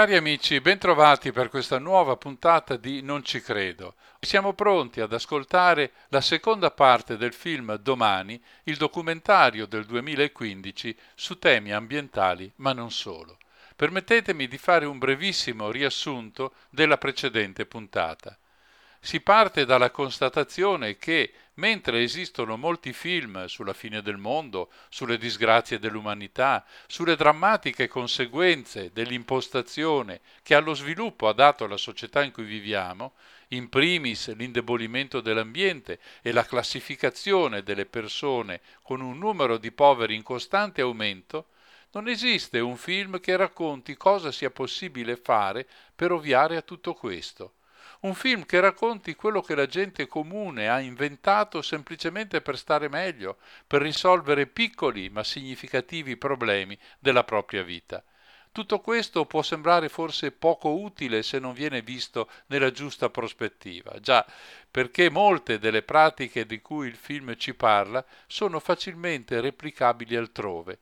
Cari amici, bentrovati per questa nuova puntata di Non ci credo. Siamo pronti ad ascoltare la seconda parte del film Domani, il documentario del 2015 su temi ambientali, ma non solo. Permettetemi di fare un brevissimo riassunto della precedente puntata. Si parte dalla constatazione che, mentre esistono molti film sulla fine del mondo, sulle disgrazie dell'umanità, sulle drammatiche conseguenze dell'impostazione che allo sviluppo ha dato la società in cui viviamo, in primis l'indebolimento dell'ambiente e la classificazione delle persone con un numero di poveri in costante aumento, non esiste un film che racconti cosa sia possibile fare per ovviare a tutto questo un film che racconti quello che la gente comune ha inventato semplicemente per stare meglio, per risolvere piccoli ma significativi problemi della propria vita. Tutto questo può sembrare forse poco utile se non viene visto nella giusta prospettiva, già perché molte delle pratiche di cui il film ci parla sono facilmente replicabili altrove.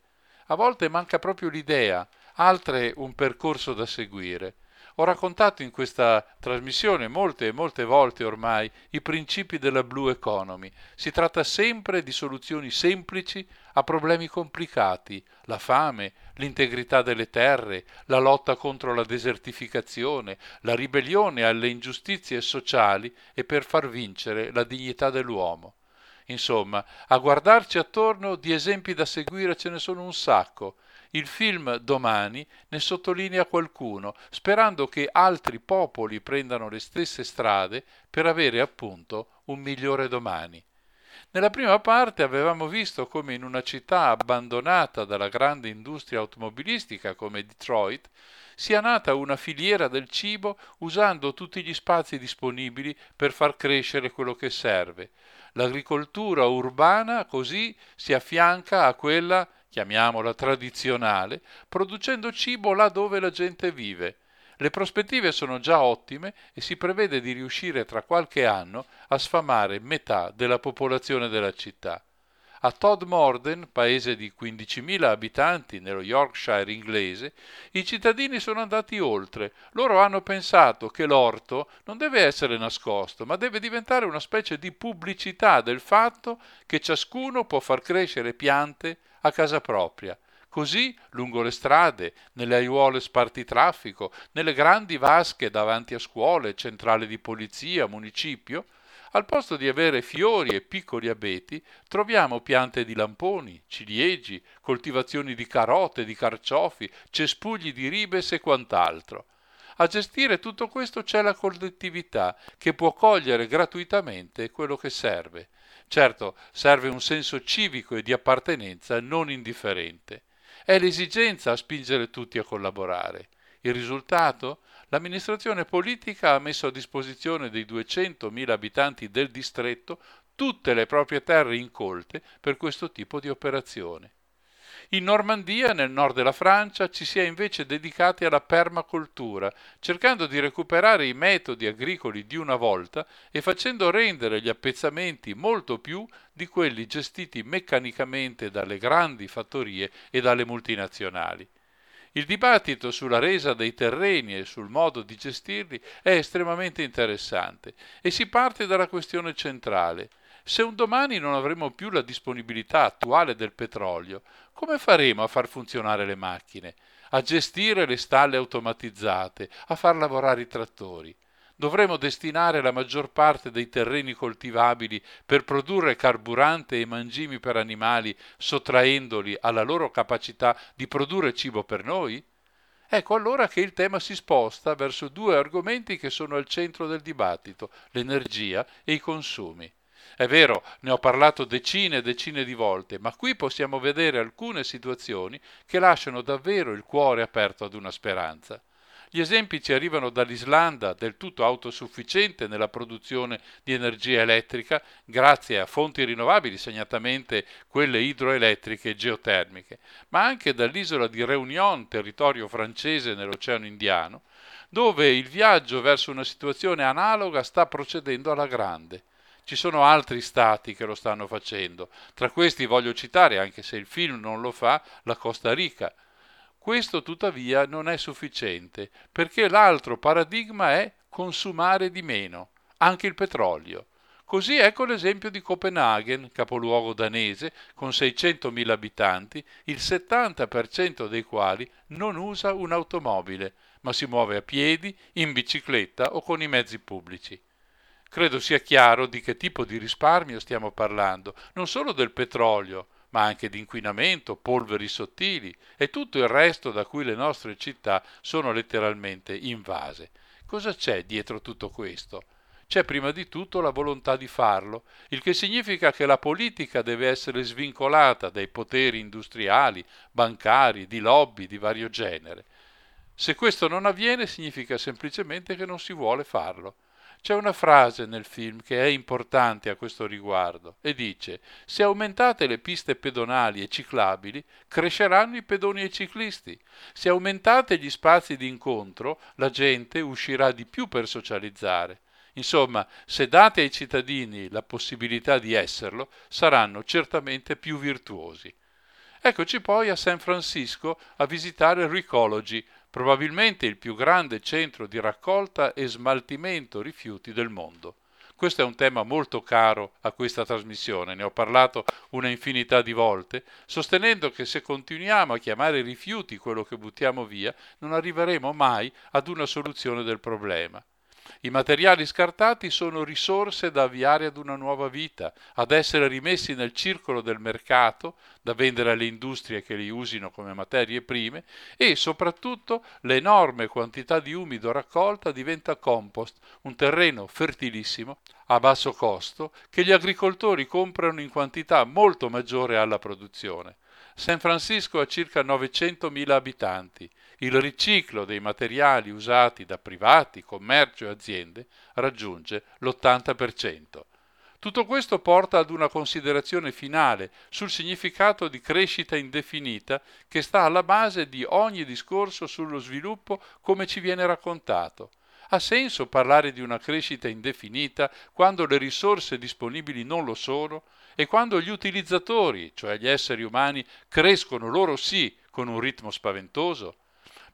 A volte manca proprio l'idea, altre un percorso da seguire. Ho raccontato in questa trasmissione molte e molte volte ormai i principi della Blue Economy. Si tratta sempre di soluzioni semplici a problemi complicati, la fame, l'integrità delle terre, la lotta contro la desertificazione, la ribellione alle ingiustizie sociali e per far vincere la dignità dell'uomo. Insomma, a guardarci attorno di esempi da seguire ce ne sono un sacco il film Domani ne sottolinea qualcuno, sperando che altri popoli prendano le stesse strade per avere appunto un migliore domani. Nella prima parte avevamo visto come in una città abbandonata dalla grande industria automobilistica come Detroit sia nata una filiera del cibo usando tutti gli spazi disponibili per far crescere quello che serve. L'agricoltura urbana così si affianca a quella chiamiamola tradizionale, producendo cibo là dove la gente vive. Le prospettive sono già ottime e si prevede di riuscire tra qualche anno a sfamare metà della popolazione della città. A Todmorden, paese di 15.000 abitanti nello Yorkshire inglese, i cittadini sono andati oltre. Loro hanno pensato che l'orto non deve essere nascosto, ma deve diventare una specie di pubblicità del fatto che ciascuno può far crescere piante a casa propria. Così, lungo le strade, nelle aiuole spartitraffico, nelle grandi vasche davanti a scuole, centrale di polizia, municipio, al posto di avere fiori e piccoli abeti, troviamo piante di lamponi, ciliegi, coltivazioni di carote, di carciofi, cespugli di ribes e quant'altro. A gestire tutto questo c'è la collettività che può cogliere gratuitamente quello che serve. Certo, serve un senso civico e di appartenenza non indifferente. È l'esigenza a spingere tutti a collaborare. Il risultato? L'amministrazione politica ha messo a disposizione dei 200.000 abitanti del distretto tutte le proprie terre incolte per questo tipo di operazione. In Normandia, nel nord della Francia, ci si è invece dedicati alla permacultura, cercando di recuperare i metodi agricoli di una volta e facendo rendere gli appezzamenti molto più di quelli gestiti meccanicamente dalle grandi fattorie e dalle multinazionali. Il dibattito sulla resa dei terreni e sul modo di gestirli è estremamente interessante e si parte dalla questione centrale. Se un domani non avremo più la disponibilità attuale del petrolio, come faremo a far funzionare le macchine, a gestire le stalle automatizzate, a far lavorare i trattori? Dovremo destinare la maggior parte dei terreni coltivabili per produrre carburante e mangimi per animali, sottraendoli alla loro capacità di produrre cibo per noi? Ecco allora che il tema si sposta verso due argomenti che sono al centro del dibattito, l'energia e i consumi. È vero, ne ho parlato decine e decine di volte, ma qui possiamo vedere alcune situazioni che lasciano davvero il cuore aperto ad una speranza. Gli esempi ci arrivano dall'Islanda, del tutto autosufficiente nella produzione di energia elettrica grazie a fonti rinnovabili, segnatamente quelle idroelettriche e geotermiche, ma anche dall'isola di Réunion, territorio francese nell'Oceano Indiano, dove il viaggio verso una situazione analoga sta procedendo alla grande. Ci sono altri stati che lo stanno facendo. Tra questi voglio citare, anche se il film non lo fa, la Costa Rica, questo tuttavia non è sufficiente, perché l'altro paradigma è consumare di meno, anche il petrolio. Così ecco l'esempio di Copenaghen, capoluogo danese, con 600.000 abitanti, il 70% dei quali non usa un'automobile, ma si muove a piedi, in bicicletta o con i mezzi pubblici. Credo sia chiaro di che tipo di risparmio stiamo parlando, non solo del petrolio, ma anche di inquinamento, polveri sottili e tutto il resto da cui le nostre città sono letteralmente invase. Cosa c'è dietro tutto questo? C'è prima di tutto la volontà di farlo, il che significa che la politica deve essere svincolata dai poteri industriali, bancari, di lobby di vario genere. Se questo non avviene significa semplicemente che non si vuole farlo. C'è una frase nel film che è importante a questo riguardo e dice se aumentate le piste pedonali e ciclabili cresceranno i pedoni e i ciclisti, se aumentate gli spazi di incontro la gente uscirà di più per socializzare. Insomma, se date ai cittadini la possibilità di esserlo, saranno certamente più virtuosi. Eccoci poi a San Francisco a visitare Recology, probabilmente il più grande centro di raccolta e smaltimento rifiuti del mondo. Questo è un tema molto caro a questa trasmissione, ne ho parlato una infinità di volte, sostenendo che se continuiamo a chiamare rifiuti quello che buttiamo via, non arriveremo mai ad una soluzione del problema. I materiali scartati sono risorse da avviare ad una nuova vita, ad essere rimessi nel circolo del mercato, da vendere alle industrie che li usino come materie prime e soprattutto l'enorme quantità di umido raccolta diventa compost, un terreno fertilissimo a basso costo che gli agricoltori comprano in quantità molto maggiore alla produzione. San Francisco ha circa 900.000 abitanti. Il riciclo dei materiali usati da privati, commercio e aziende raggiunge l'80%. Tutto questo porta ad una considerazione finale sul significato di crescita indefinita che sta alla base di ogni discorso sullo sviluppo come ci viene raccontato. Ha senso parlare di una crescita indefinita quando le risorse disponibili non lo sono e quando gli utilizzatori, cioè gli esseri umani, crescono loro sì con un ritmo spaventoso?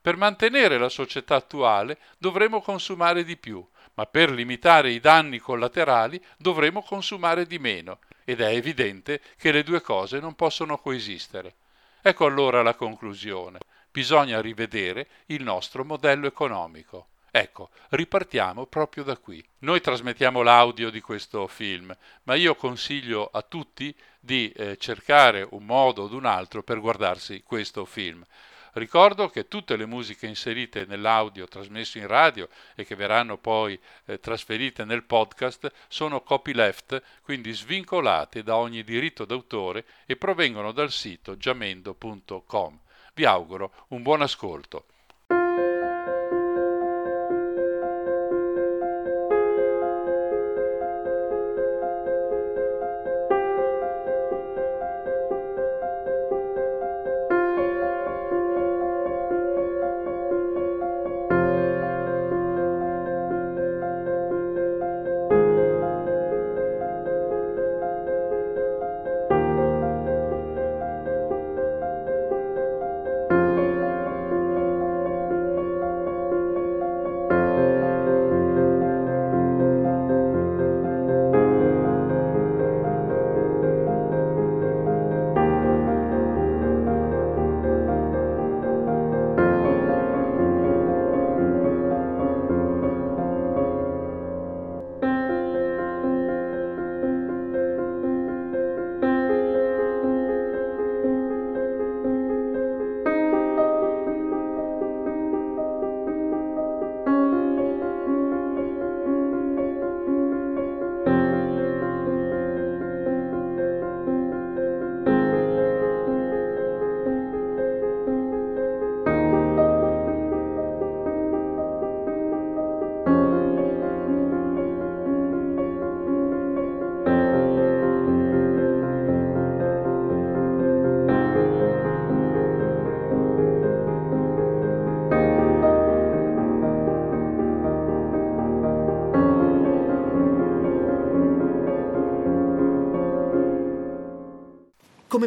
Per mantenere la società attuale dovremo consumare di più, ma per limitare i danni collaterali dovremo consumare di meno ed è evidente che le due cose non possono coesistere. Ecco allora la conclusione. Bisogna rivedere il nostro modello economico. Ecco, ripartiamo proprio da qui. Noi trasmettiamo l'audio di questo film, ma io consiglio a tutti di eh, cercare un modo o un altro per guardarsi questo film. Ricordo che tutte le musiche inserite nell'audio trasmesso in radio e che verranno poi eh, trasferite nel podcast sono copyleft, quindi svincolate da ogni diritto d'autore e provengono dal sito giamendo.com. Vi auguro un buon ascolto.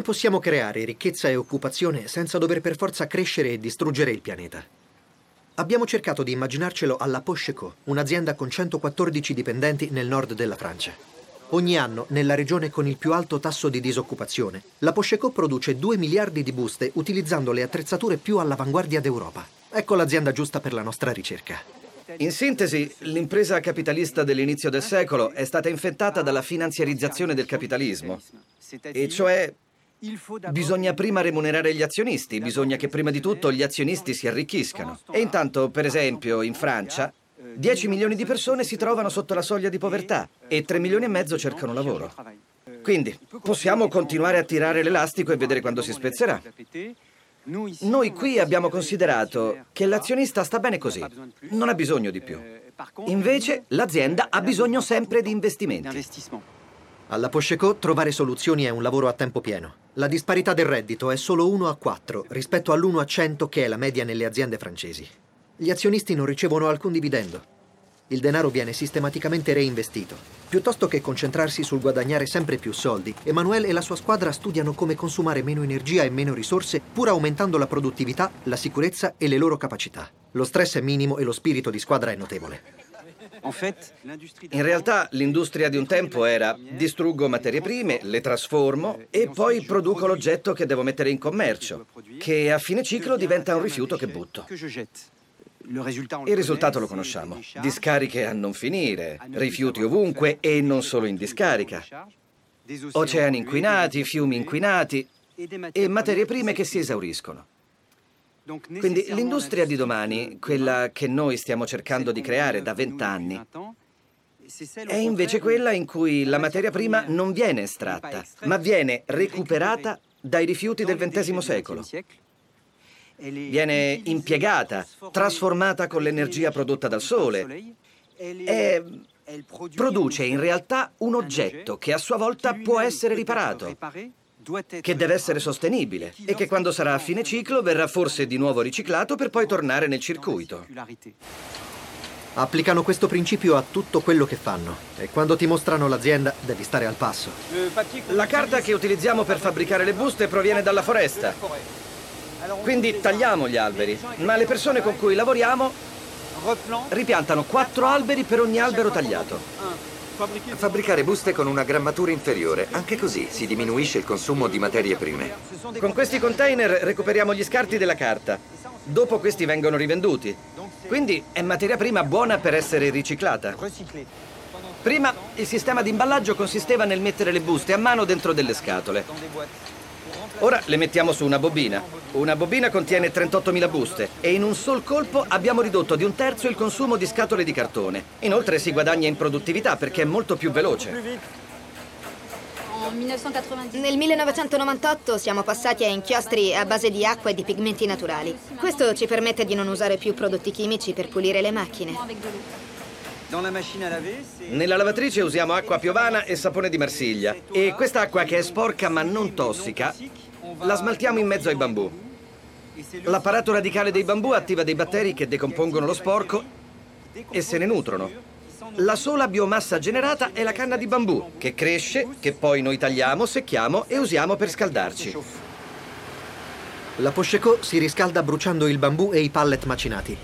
Possiamo creare ricchezza e occupazione senza dover per forza crescere e distruggere il pianeta? Abbiamo cercato di immaginarcelo alla Pocheco, un'azienda con 114 dipendenti nel nord della Francia. Ogni anno, nella regione con il più alto tasso di disoccupazione, la Pocheco produce 2 miliardi di buste utilizzando le attrezzature più all'avanguardia d'Europa. Ecco l'azienda giusta per la nostra ricerca. In sintesi, l'impresa capitalista dell'inizio del secolo è stata infettata dalla finanziarizzazione del capitalismo, e cioè bisogna prima remunerare gli azionisti, bisogna che prima di tutto gli azionisti si arricchiscano. E intanto, per esempio, in Francia, 10 milioni di persone si trovano sotto la soglia di povertà e 3 milioni e mezzo cercano lavoro. Quindi possiamo continuare a tirare l'elastico e vedere quando si spezzerà. Noi qui abbiamo considerato che l'azionista sta bene così, non ha bisogno di più. Invece l'azienda ha bisogno sempre di investimenti. Alla Pocheco trovare soluzioni è un lavoro a tempo pieno. La disparità del reddito è solo 1 a 4 rispetto all'1 a 100 che è la media nelle aziende francesi. Gli azionisti non ricevono alcun dividendo. Il denaro viene sistematicamente reinvestito. Piuttosto che concentrarsi sul guadagnare sempre più soldi, Emanuele e la sua squadra studiano come consumare meno energia e meno risorse, pur aumentando la produttività, la sicurezza e le loro capacità. Lo stress è minimo e lo spirito di squadra è notevole. In realtà l'industria di un tempo era distruggo materie prime, le trasformo e poi produco l'oggetto che devo mettere in commercio, che a fine ciclo diventa un rifiuto che butto. Il risultato lo conosciamo. Discariche a non finire, rifiuti ovunque e non solo in discarica. Oceani inquinati, fiumi inquinati e materie prime che si esauriscono. Quindi l'industria di domani, quella che noi stiamo cercando di creare da vent'anni, è invece quella in cui la materia prima non viene estratta, ma viene recuperata dai rifiuti del XX secolo. viene impiegata, trasformata con l'energia prodotta dal sole e produce in realtà un oggetto che a sua volta può essere riparato, che deve essere sostenibile e che quando sarà a fine ciclo verrà forse di nuovo riciclato per poi tornare nel circuito. Applicano questo principio a tutto quello che fanno e quando ti mostrano l'azienda devi stare al passo. La carta che utilizziamo per fabbricare le buste proviene dalla foresta. Quindi tagliamo gli alberi, ma le persone con cui lavoriamo ripiantano quattro alberi per ogni albero tagliato. Fabbricare buste con una grammatura inferiore, anche così si diminuisce il consumo di materie prime. Con questi container recuperiamo gli scarti della carta. Dopo questi vengono rivenduti. Quindi è materia prima buona per essere riciclata. Prima il sistema di imballaggio consisteva nel mettere le buste a mano dentro delle scatole. Ora le mettiamo su una bobina. Una bobina contiene 38.000 buste e in un sol colpo abbiamo ridotto di un terzo il consumo di scatole di cartone. Inoltre si guadagna in produttività perché è molto più veloce. Nel 1998 siamo passati a inchiostri a base di acqua e di pigmenti naturali. Questo ci permette di non usare più prodotti chimici per pulire le macchine. Nella lavatrice usiamo acqua piovana e sapone di Marsiglia. E quest'acqua che è sporca ma non tossica la smaltiamo in mezzo ai bambù. L'apparato radicale dei bambù attiva dei batteri che decompongono lo sporco e se ne nutrono. La sola biomassa generata è la canna di bambù, che cresce, che poi noi tagliamo, secchiamo e usiamo per scaldarci. La Pocheco si riscalda bruciando il bambù e i pallet macinati.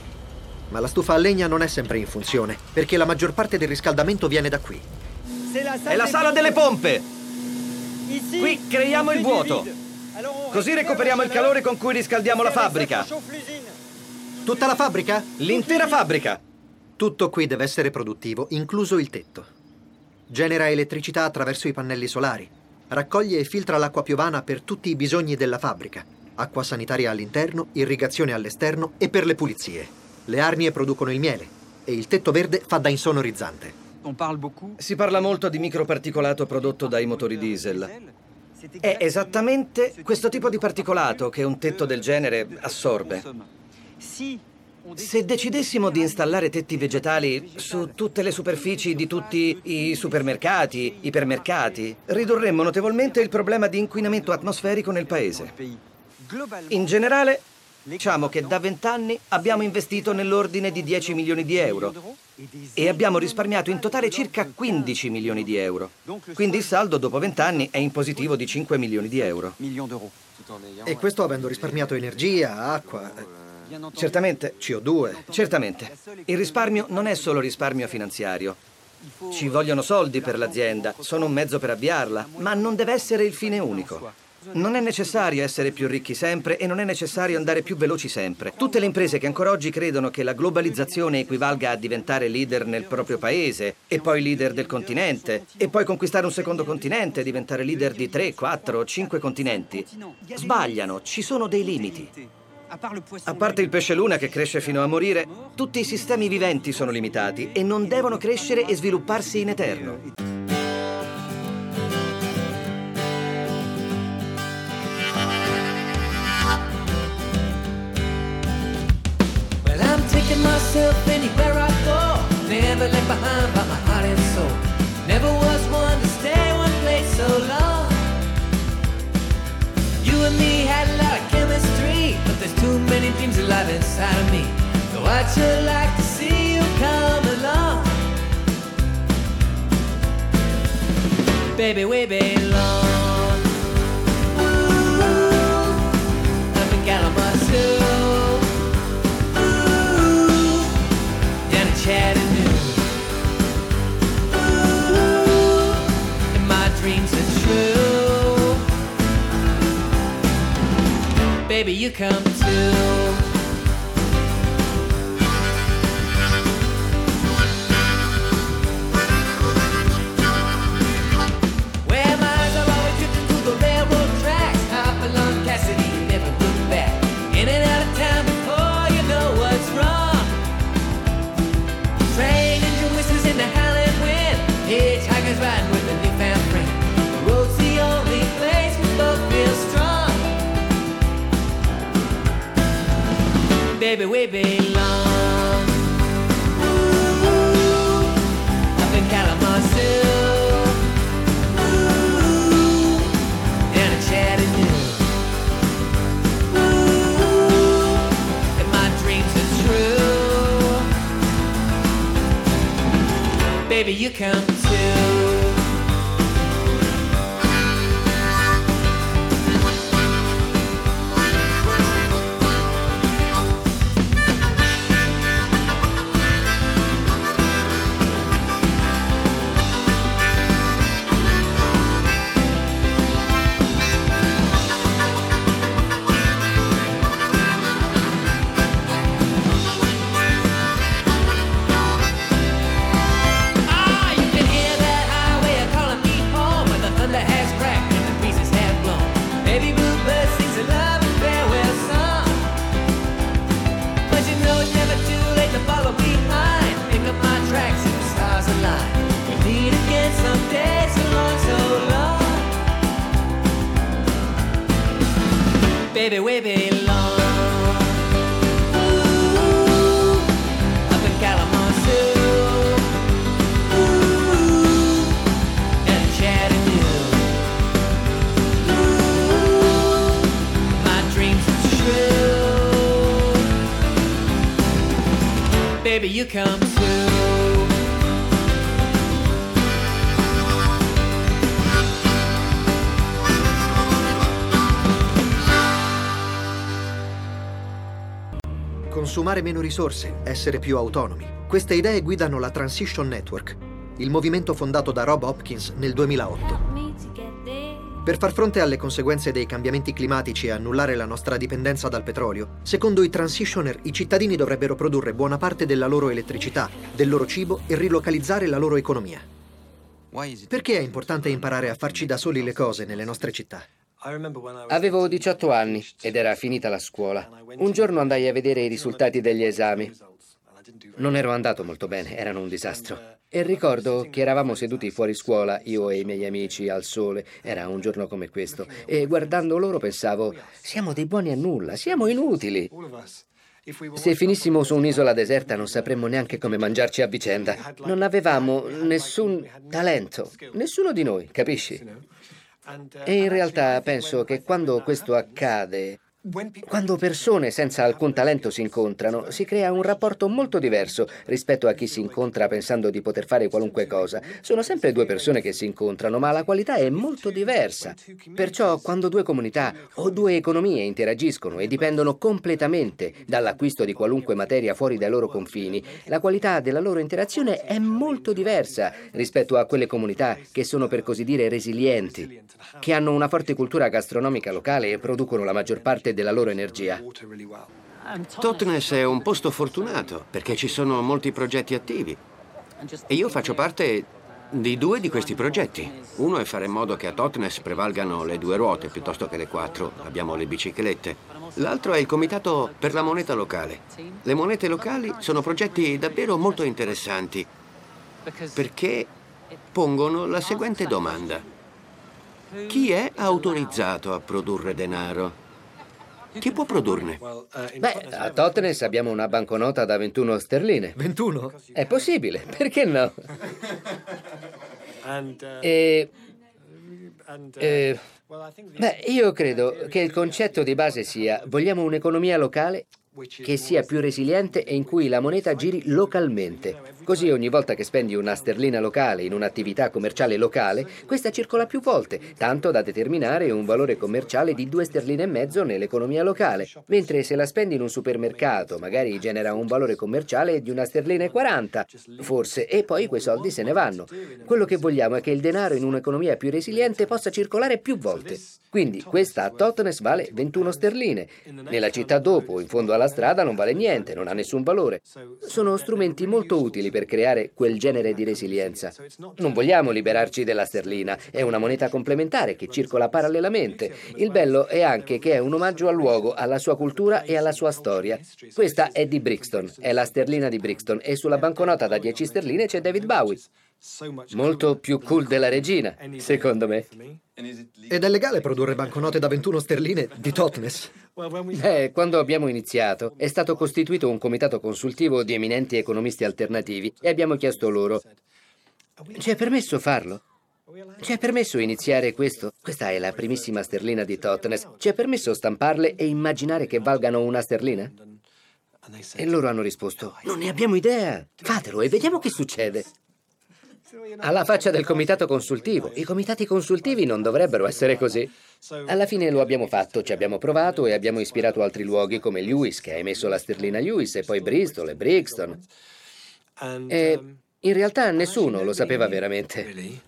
Ma la stufa a legna non è sempre in funzione, perché la maggior parte del riscaldamento viene da qui. È la sala delle pompe! Qui creiamo il vuoto. Così recuperiamo il calore con cui riscaldiamo la fabbrica. Tutta la fabbrica? L'intera fabbrica. Tutto qui deve essere produttivo, incluso il tetto. Genera elettricità attraverso i pannelli solari. Raccoglie e filtra l'acqua piovana per tutti i bisogni della fabbrica. Acqua sanitaria all'interno, irrigazione all'esterno e per le pulizie. Le arnie producono il miele e il tetto verde fa da insonorizzante. Si parla molto di microparticolato prodotto dai motori diesel. È esattamente questo tipo di particolato che un tetto del genere assorbe. Se decidessimo di installare tetti vegetali su tutte le superfici di tutti i supermercati, ipermercati, ridurremmo notevolmente il problema di inquinamento atmosferico nel paese. In generale, Diciamo che da vent'anni abbiamo investito nell'ordine di 10 milioni di euro e abbiamo risparmiato in totale circa 15 milioni di euro. Quindi il saldo dopo vent'anni è in positivo di 5 milioni di euro. E questo avendo risparmiato energia, acqua, eh, Certamente, CO2. certamente. Il risparmio non è solo risparmio finanziario. Ci vogliono soldi per l'azienda, sono un mezzo per avviarla, ma non deve essere il fine unico. Non è necessario essere più ricchi sempre e non è necessario andare più veloci sempre. Tutte le imprese che ancora oggi credono che la globalizzazione equivalga a diventare leader nel proprio paese e poi leader del continente e poi conquistare un secondo continente e diventare leader di 3, 4, 5 continenti, sbagliano, ci sono dei limiti. A parte il pesce luna che cresce fino a morire, tutti i sistemi viventi sono limitati e non devono crescere e svilupparsi in eterno. Myself anywhere I go. Never left behind by my heart and soul. Never was one to stay one place so long. You and me had a lot of chemistry, but there's too many dreams alive inside of me. So I'd sure like to see you come along. Baby, we belong. Baby, you come too. Baby, we belong. Ooh, up in Kalamazoo. Ooh, Chattanooga. Ooh, and my dreams are true. Baby, you come Baby, baby. Consumare meno risorse, essere più autonomi. Queste idee guidano la Transition Network, il movimento fondato da Rob Hopkins nel 2008. Per far fronte alle conseguenze dei cambiamenti climatici e annullare la nostra dipendenza dal petrolio, secondo i transitioner i cittadini dovrebbero produrre buona parte della loro elettricità, del loro cibo e rilocalizzare la loro economia. Perché è importante imparare a farci da soli le cose nelle nostre città? Avevo 18 anni ed era finita la scuola. Un giorno andai a vedere i risultati degli esami. Non ero andato molto bene, erano un disastro. E ricordo che eravamo seduti fuori scuola, io e i miei amici, al sole. Era un giorno come questo. E guardando loro pensavo, siamo dei buoni a nulla, siamo inutili. Se finissimo su un'isola deserta non sapremmo neanche come mangiarci a vicenda. Non avevamo nessun talento, nessuno di noi, capisci? E in realtà penso che quando questo accade, Quando persone senza alcun talento si incontrano, si crea un rapporto molto diverso rispetto a chi si incontra pensando di poter fare qualunque cosa. Sono sempre due persone che si incontrano, ma la qualità è molto diversa. Perciò quando due comunità o due economie interagiscono e dipendono completamente dall'acquisto di qualunque materia fuori dai loro confini, la qualità della loro interazione è molto diversa rispetto a quelle comunità che sono per così dire resilienti, che hanno una forte cultura gastronomica locale e producono la maggior parte della loro energia. Totnes è un posto fortunato perché ci sono molti progetti attivi. E io faccio parte di due di questi progetti. Uno è fare in modo che a Totnes prevalgano le due ruote piuttosto che le quattro. Abbiamo le biciclette. L'altro è il comitato per la moneta locale. Le monete locali sono progetti davvero molto interessanti perché pongono la seguente domanda. Chi è autorizzato a produrre denaro? Chi può produrne? Beh, a Totnes abbiamo una banconota da 21 sterline. 21? È possibile, perché no? E... e- Beh, io credo che il concetto di base sia vogliamo un'economia locale che sia più resiliente e in cui la moneta giri localmente. Così ogni volta che spendi una sterlina locale in un'attività commerciale locale, questa circola più volte, tanto da determinare un valore commerciale di due sterline e mezzo nell'economia locale. Mentre se la spendi in un supermercato, magari genera un valore commerciale di una sterlina e 40, forse, e poi quei soldi se ne vanno. Quello che vogliamo è che il denaro in un'economia più resiliente possa circolare più volte. Quindi questa a Totnes vale 21 sterline. Nella città dopo, in fondo alla strada, non vale niente, non ha nessun valore. Sono strumenti molto utili per creare quel genere di resilienza. Non vogliamo liberarci della sterlina, è una moneta complementare che circola parallelamente. Il bello è anche che è un omaggio al luogo, alla sua cultura e alla sua storia. Questa è di Brixton, è la sterlina di Brixton e sulla banconota da 10 sterline c'è David Bowie. Molto più cool della regina, secondo me. Ed è legale produrre banconote da 21 sterline di Totnes? Beh, quando abbiamo iniziato è stato costituito un comitato consultivo di eminenti economisti alternativi e abbiamo chiesto loro: ci è permesso farlo? Ci è permesso iniziare questo? Questa è la primissima sterlina di Totnes. Ci è permesso stamparle e immaginare che valgano una sterlina? E loro hanno risposto: Non ne abbiamo idea. Fatelo e vediamo che succede. Alla faccia del comitato consultivo. I comitati consultivi non dovrebbero essere così. Alla fine lo abbiamo fatto, ci abbiamo provato e abbiamo ispirato altri luoghi come Lewis, che ha emesso la sterlina Lewis, e poi Bristol e Brixton. E in realtà nessuno lo sapeva veramente.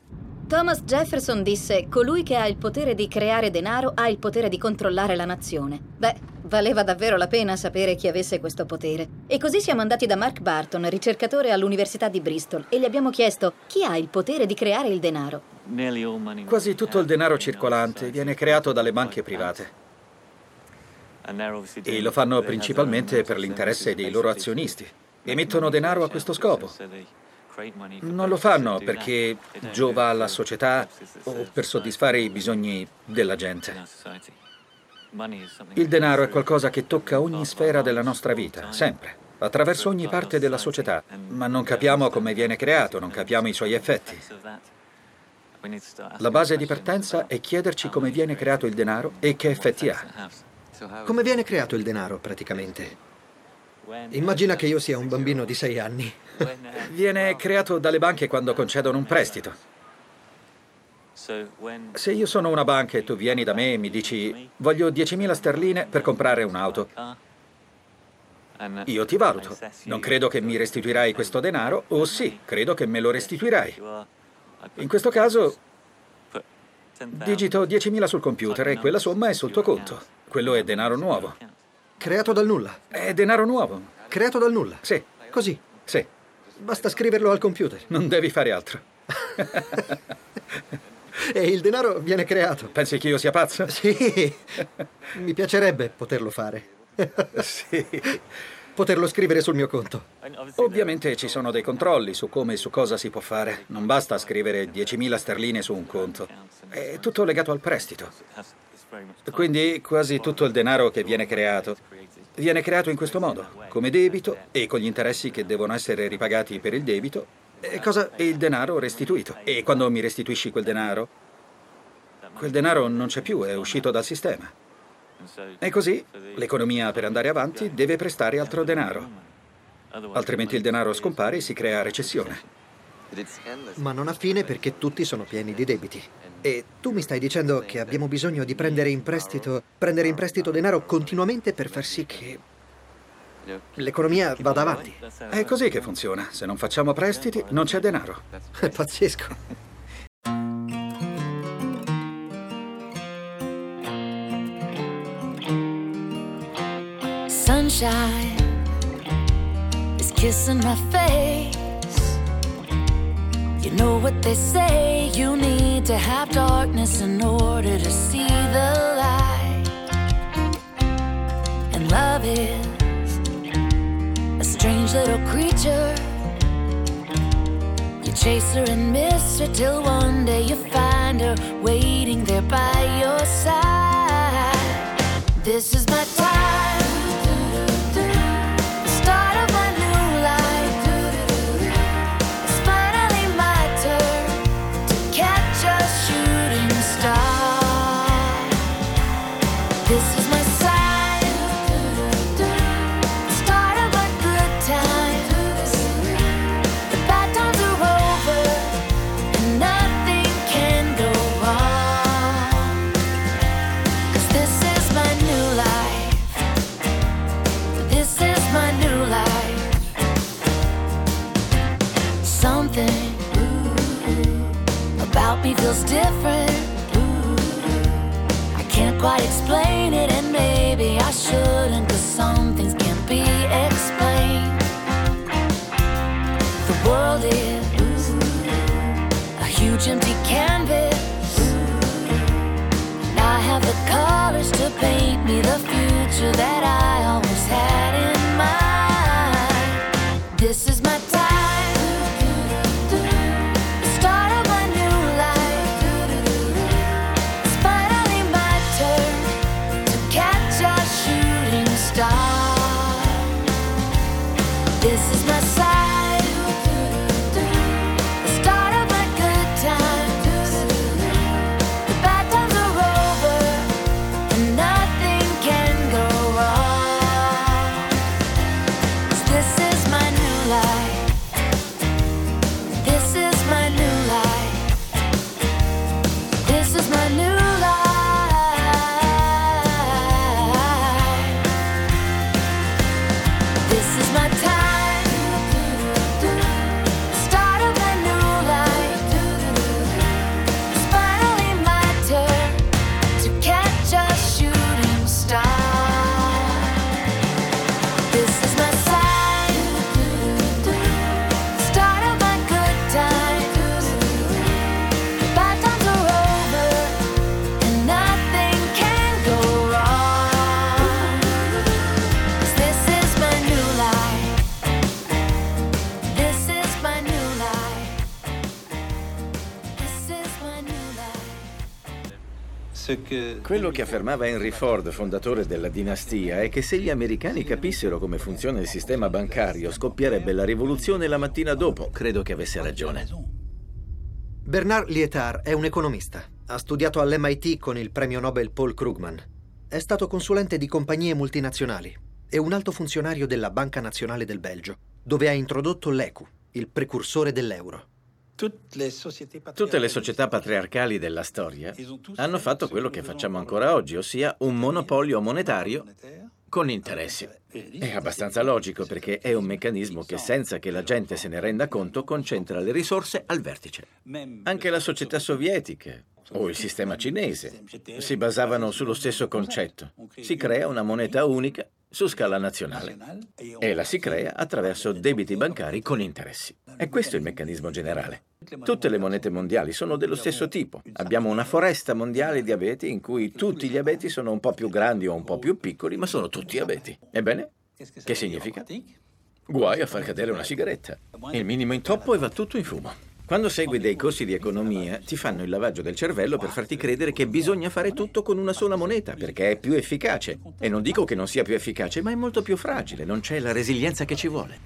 Thomas Jefferson disse: Colui che ha il potere di creare denaro ha il potere di controllare la nazione. Beh, valeva davvero la pena sapere chi avesse questo potere. E così siamo andati da Mark Barton, ricercatore all'Università di Bristol, e gli abbiamo chiesto: chi ha il potere di creare il denaro? Quasi tutto il denaro circolante viene creato dalle banche private. E lo fanno principalmente per l'interesse dei loro azionisti. Emettono denaro a questo scopo. Non lo fanno perché giova alla società o per soddisfare i bisogni della gente. Il denaro è qualcosa che tocca ogni sfera della nostra vita, sempre, attraverso ogni parte della società, ma non capiamo come viene creato, non capiamo i suoi effetti. La base di partenza è chiederci come viene creato il denaro e che effetti ha. Come viene creato il denaro, praticamente? Immagina che io sia un bambino di sei anni. Viene creato dalle banche quando concedono un prestito. Se io sono una banca e tu vieni da me e mi dici voglio 10.000 sterline per comprare un'auto, io ti valuto. Non credo che mi restituirai questo denaro o sì, credo che me lo restituirai. In questo caso digito 10.000 sul computer e quella somma è sul tuo conto. Quello è denaro nuovo. Creato dal nulla? È denaro nuovo. Creato dal nulla? Sì. Così? Sì. Basta scriverlo al computer. Non devi fare altro. e il denaro viene creato. Pensi che io sia pazzo? Sì. Mi piacerebbe poterlo fare. sì. Poterlo scrivere sul mio conto. Ovviamente ci sono dei controlli su come e su cosa si può fare. Non basta scrivere 10.000 sterline su un conto. È tutto legato al prestito. Quindi quasi tutto il denaro che viene creato viene creato in questo modo, come debito e con gli interessi che devono essere ripagati per il debito e, cosa, e il denaro restituito. E quando mi restituisci quel denaro, quel denaro non c'è più, è uscito dal sistema. E così l'economia per andare avanti deve prestare altro denaro. Altrimenti il denaro scompare e si crea recessione. Ma non ha fine perché tutti sono pieni di debiti. E tu mi stai dicendo che abbiamo bisogno di prendere in prestito, prendere in prestito denaro continuamente per far sì che l'economia vada avanti. È così che funziona. Se non facciamo prestiti, non c'è denaro. È pazzesco. Sunshine is kissing my face. You know what they say, you need to have darkness in order to see the light. And love is a strange little creature. You chase her and miss her till one day you find her waiting there by your side. This is my quite explain it, and maybe I shouldn't, cause some things can't be explained. The world is a huge empty canvas. And I have the colors to paint me the future that I always had in mind. This is Quello che affermava Henry Ford, fondatore della dinastia, è che se gli americani capissero come funziona il sistema bancario, scoppierebbe la rivoluzione la mattina dopo. Credo che avesse ragione. Bernard Lietard è un economista. Ha studiato all'MIT con il premio Nobel Paul Krugman. È stato consulente di compagnie multinazionali e un alto funzionario della Banca Nazionale del Belgio, dove ha introdotto l'ECU, il precursore dell'euro. Tutte le società patriarcali della storia hanno fatto quello che facciamo ancora oggi, ossia un monopolio monetario con interessi. È abbastanza logico perché è un meccanismo che senza che la gente se ne renda conto concentra le risorse al vertice. Anche la società sovietica o il sistema cinese si basavano sullo stesso concetto. Si crea una moneta unica su scala nazionale e la si crea attraverso debiti bancari con interessi. E questo è il meccanismo generale. Tutte le monete mondiali sono dello stesso tipo. Abbiamo una foresta mondiale di abeti in cui tutti gli abeti sono un po' più grandi o un po' più piccoli, ma sono tutti abeti. Ebbene, che significa? Guai a far cadere una sigaretta. Il minimo intoppo e va tutto in fumo. Quando segui dei corsi di economia, ti fanno il lavaggio del cervello per farti credere che bisogna fare tutto con una sola moneta, perché è più efficace. E non dico che non sia più efficace, ma è molto più fragile, non c'è la resilienza che ci vuole.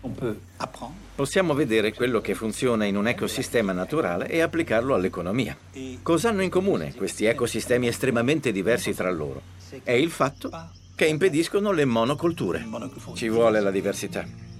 Possiamo vedere quello che funziona in un ecosistema naturale e applicarlo all'economia. Cosa hanno in comune questi ecosistemi estremamente diversi tra loro? È il fatto che impediscono le monocolture. Ci vuole la diversità.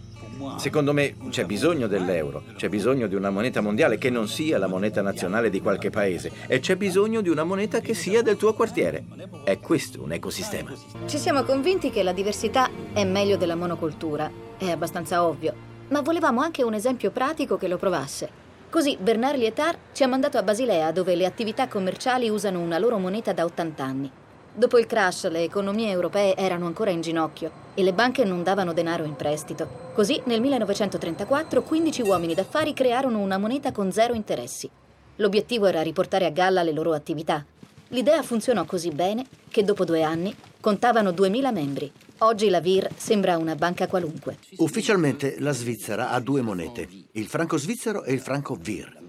Secondo me c'è bisogno dell'euro, c'è bisogno di una moneta mondiale che non sia la moneta nazionale di qualche paese e c'è bisogno di una moneta che sia del tuo quartiere. È questo un ecosistema. Ci siamo convinti che la diversità è meglio della monocultura. È abbastanza ovvio. Ma volevamo anche un esempio pratico che lo provasse. Così Bernard Lietard ci ha mandato a Basilea, dove le attività commerciali usano una loro moneta da 80 anni. Dopo il crash le economie europee erano ancora in ginocchio e le banche non davano denaro in prestito. Così nel 1934 15 uomini d'affari crearono una moneta con zero interessi. L'obiettivo era riportare a galla le loro attività. L'idea funzionò così bene che dopo due anni contavano 2000 membri. Oggi la VIR sembra una banca qualunque. Ufficialmente la Svizzera ha due monete, il franco svizzero e il franco VIR.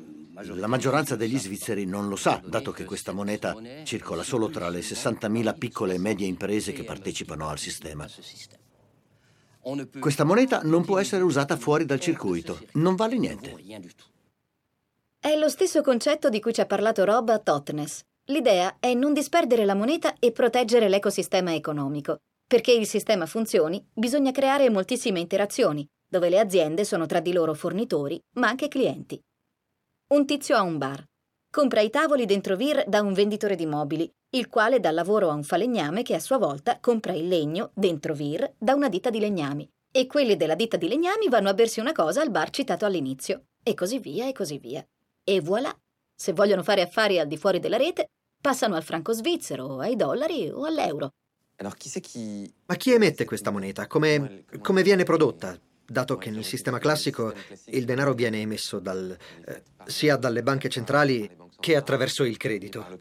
La maggioranza degli svizzeri non lo sa, dato che questa moneta circola solo tra le 60.000 piccole e medie imprese che partecipano al sistema. Questa moneta non può essere usata fuori dal circuito, non vale niente. È lo stesso concetto di cui ci ha parlato Rob a Totnes. L'idea è non disperdere la moneta e proteggere l'ecosistema economico. Perché il sistema funzioni, bisogna creare moltissime interazioni, dove le aziende sono tra di loro fornitori, ma anche clienti. Un tizio ha un bar. Compra i tavoli dentro Vir da un venditore di mobili, il quale dà lavoro a un falegname che a sua volta compra il legno dentro Vir da una ditta di legnami. E quelli della ditta di legnami vanno a bersi una cosa al bar citato all'inizio. E così via e così via. E voilà! Se vogliono fare affari al di fuori della rete, passano al franco svizzero, ai dollari o all'euro. Ma chi emette questa moneta? Come, come viene prodotta? Dato che nel sistema classico il denaro viene emesso dal, eh, sia dalle banche centrali che attraverso il credito.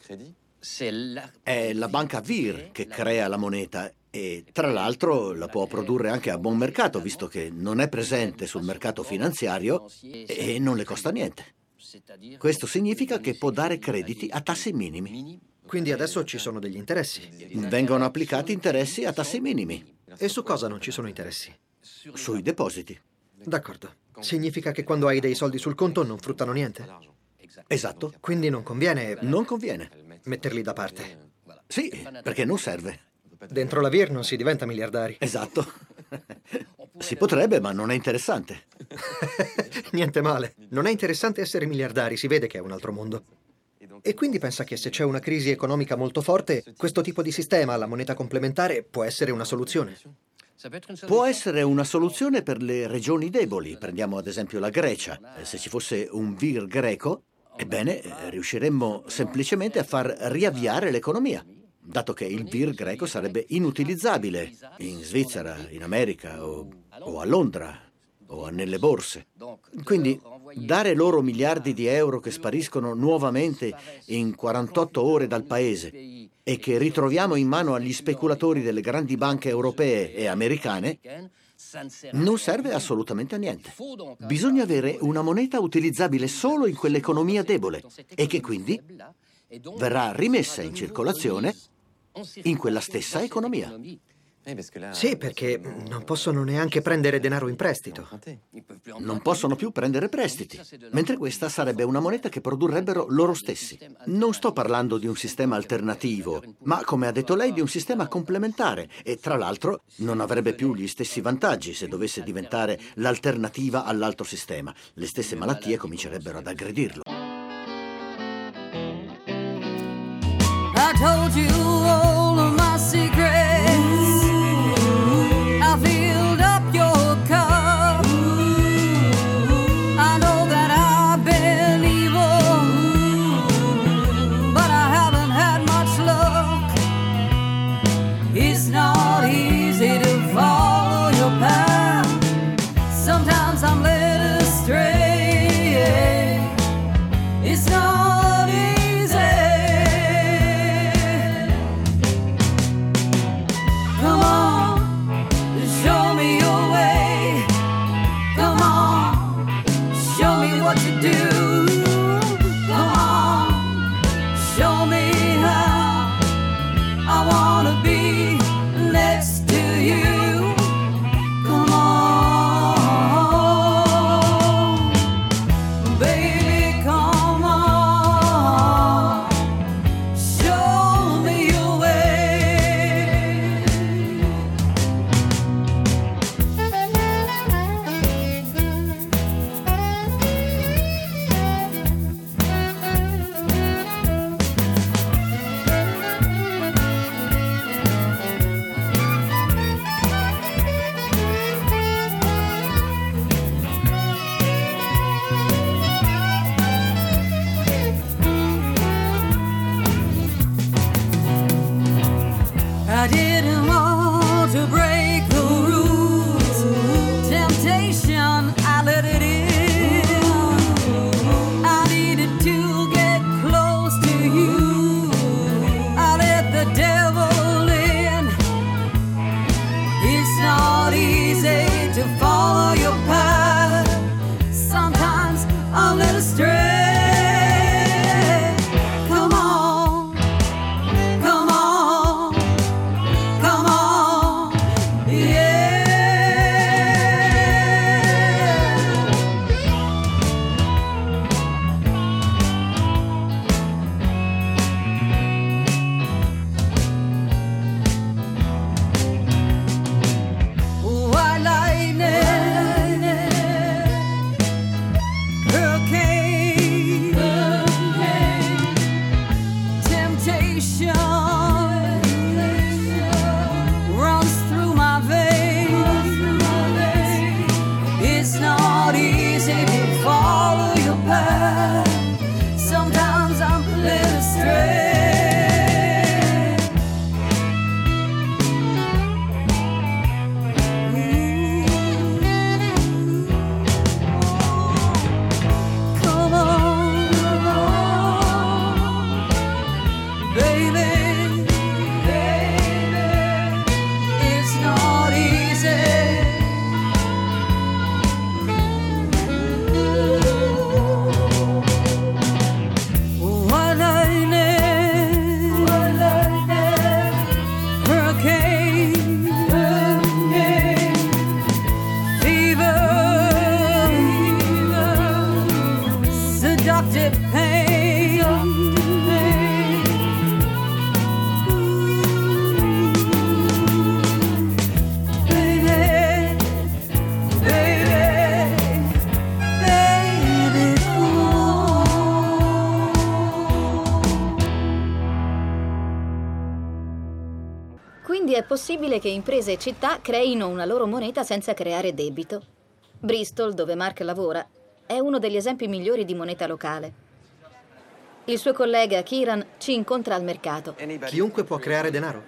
È la banca VIR che crea la moneta e tra l'altro la può produrre anche a buon mercato, visto che non è presente sul mercato finanziario e non le costa niente. Questo significa che può dare crediti a tassi minimi. Quindi adesso ci sono degli interessi. Vengono applicati interessi a tassi minimi. E su cosa non ci sono interessi? Sui depositi. D'accordo. Significa che quando hai dei soldi sul conto non fruttano niente? Esatto. Quindi non conviene... Non conviene. Metterli da parte. Sì, perché non serve. Dentro la VIR non si diventa miliardari. Esatto. Si potrebbe, ma non è interessante. Niente male. Non è interessante essere miliardari, si vede che è un altro mondo. E quindi pensa che se c'è una crisi economica molto forte, questo tipo di sistema, la moneta complementare, può essere una soluzione. Può essere una soluzione per le regioni deboli. Prendiamo ad esempio la Grecia. Eh, Se ci fosse un VIR greco, ebbene, eh, riusciremmo semplicemente a far riavviare l'economia, dato che il VIR greco sarebbe inutilizzabile in Svizzera, in America o, o a Londra o nelle borse. Quindi dare loro miliardi di euro che spariscono nuovamente in 48 ore dal paese e che ritroviamo in mano agli speculatori delle grandi banche europee e americane non serve assolutamente a niente. Bisogna avere una moneta utilizzabile solo in quell'economia debole e che quindi verrà rimessa in circolazione in quella stessa economia. Sì, perché non possono neanche prendere denaro in prestito. Non possono più prendere prestiti, mentre questa sarebbe una moneta che produrrebbero loro stessi. Non sto parlando di un sistema alternativo, ma come ha detto lei di un sistema complementare e tra l'altro non avrebbe più gli stessi vantaggi se dovesse diventare l'alternativa all'altro sistema. Le stesse malattie comincerebbero ad aggredirlo. I told you possibile che imprese e città creino una loro moneta senza creare debito. Bristol, dove Mark lavora, è uno degli esempi migliori di moneta locale. Il suo collega Kieran ci incontra al mercato. Chiunque può creare denaro.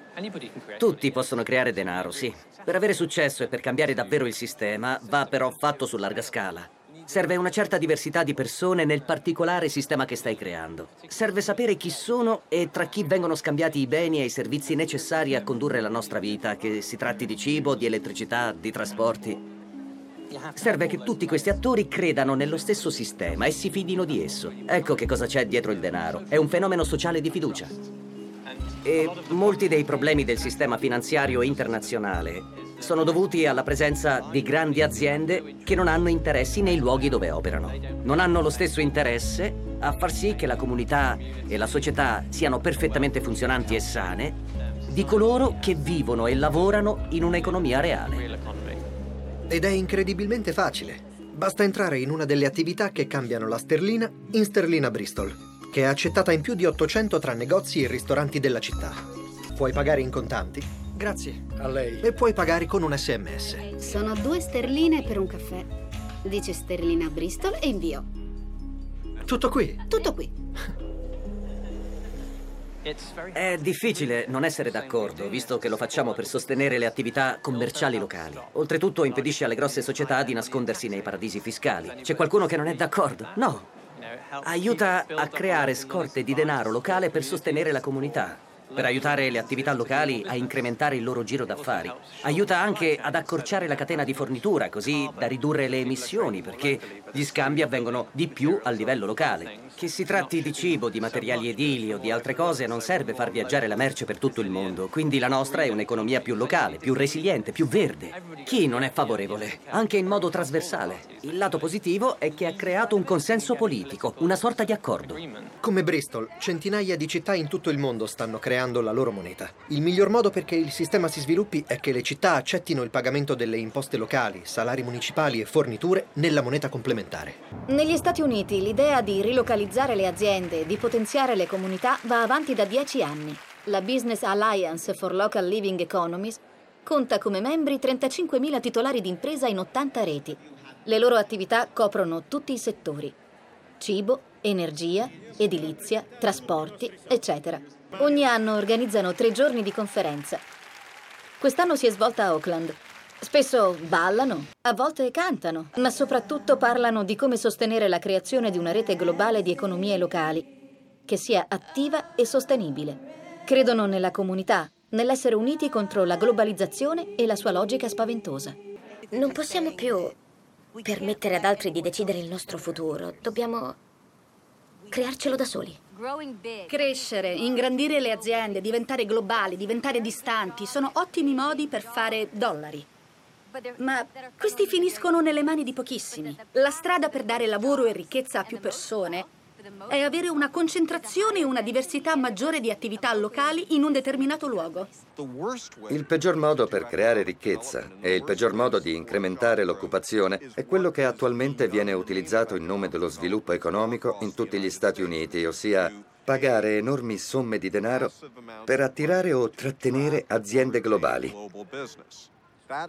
Tutti possono creare denaro, sì. Per avere successo e per cambiare davvero il sistema va però fatto su larga scala. Serve una certa diversità di persone nel particolare sistema che stai creando. Serve sapere chi sono e tra chi vengono scambiati i beni e i servizi necessari a condurre la nostra vita, che si tratti di cibo, di elettricità, di trasporti. Serve che tutti questi attori credano nello stesso sistema e si fidino di esso. Ecco che cosa c'è dietro il denaro. È un fenomeno sociale di fiducia. E molti dei problemi del sistema finanziario internazionale sono dovuti alla presenza di grandi aziende che non hanno interessi nei luoghi dove operano. Non hanno lo stesso interesse a far sì che la comunità e la società siano perfettamente funzionanti e sane di coloro che vivono e lavorano in un'economia reale. Ed è incredibilmente facile. Basta entrare in una delle attività che cambiano la sterlina in sterlina Bristol, che è accettata in più di 800 tra negozi e ristoranti della città. Puoi pagare in contanti. Grazie. A lei. E puoi pagare con un sms. Sono due sterline per un caffè. Dice sterlina Bristol e invio. Tutto qui. Tutto qui. È difficile non essere d'accordo, visto che lo facciamo per sostenere le attività commerciali locali. Oltretutto impedisce alle grosse società di nascondersi nei paradisi fiscali. C'è qualcuno che non è d'accordo? No. Aiuta a creare scorte di denaro locale per sostenere la comunità. Per aiutare le attività locali a incrementare il loro giro d'affari. Aiuta anche ad accorciare la catena di fornitura, così da ridurre le emissioni, perché gli scambi avvengono di più a livello locale. Che si tratti di cibo, di materiali edili o di altre cose, non serve far viaggiare la merce per tutto il mondo. Quindi la nostra è un'economia più locale, più resiliente, più verde. Chi non è favorevole? Anche in modo trasversale. Il lato positivo è che ha creato un consenso politico, una sorta di accordo. Come Bristol, centinaia di città in tutto il mondo stanno creando la loro moneta. Il miglior modo perché il sistema si sviluppi è che le città accettino il pagamento delle imposte locali, salari municipali e forniture nella moneta complementare. Negli Stati Uniti l'idea di rilocalizzare le aziende e di potenziare le comunità va avanti da dieci anni. La Business Alliance for Local Living Economies conta come membri 35.000 titolari di impresa in 80 reti. Le loro attività coprono tutti i settori. Cibo, energia, edilizia, trasporti, eccetera. Ogni anno organizzano tre giorni di conferenza. Quest'anno si è svolta a Auckland. Spesso ballano, a volte cantano, ma soprattutto parlano di come sostenere la creazione di una rete globale di economie locali, che sia attiva e sostenibile. Credono nella comunità, nell'essere uniti contro la globalizzazione e la sua logica spaventosa. Non possiamo più permettere ad altri di decidere il nostro futuro. Dobbiamo crearcelo da soli. Crescere, ingrandire le aziende, diventare globali, diventare distanti, sono ottimi modi per fare dollari. Ma questi finiscono nelle mani di pochissimi. La strada per dare lavoro e ricchezza a più persone è avere una concentrazione e una diversità maggiore di attività locali in un determinato luogo. Il peggior modo per creare ricchezza e il peggior modo di incrementare l'occupazione è quello che attualmente viene utilizzato in nome dello sviluppo economico in tutti gli Stati Uniti, ossia pagare enormi somme di denaro per attirare o trattenere aziende globali.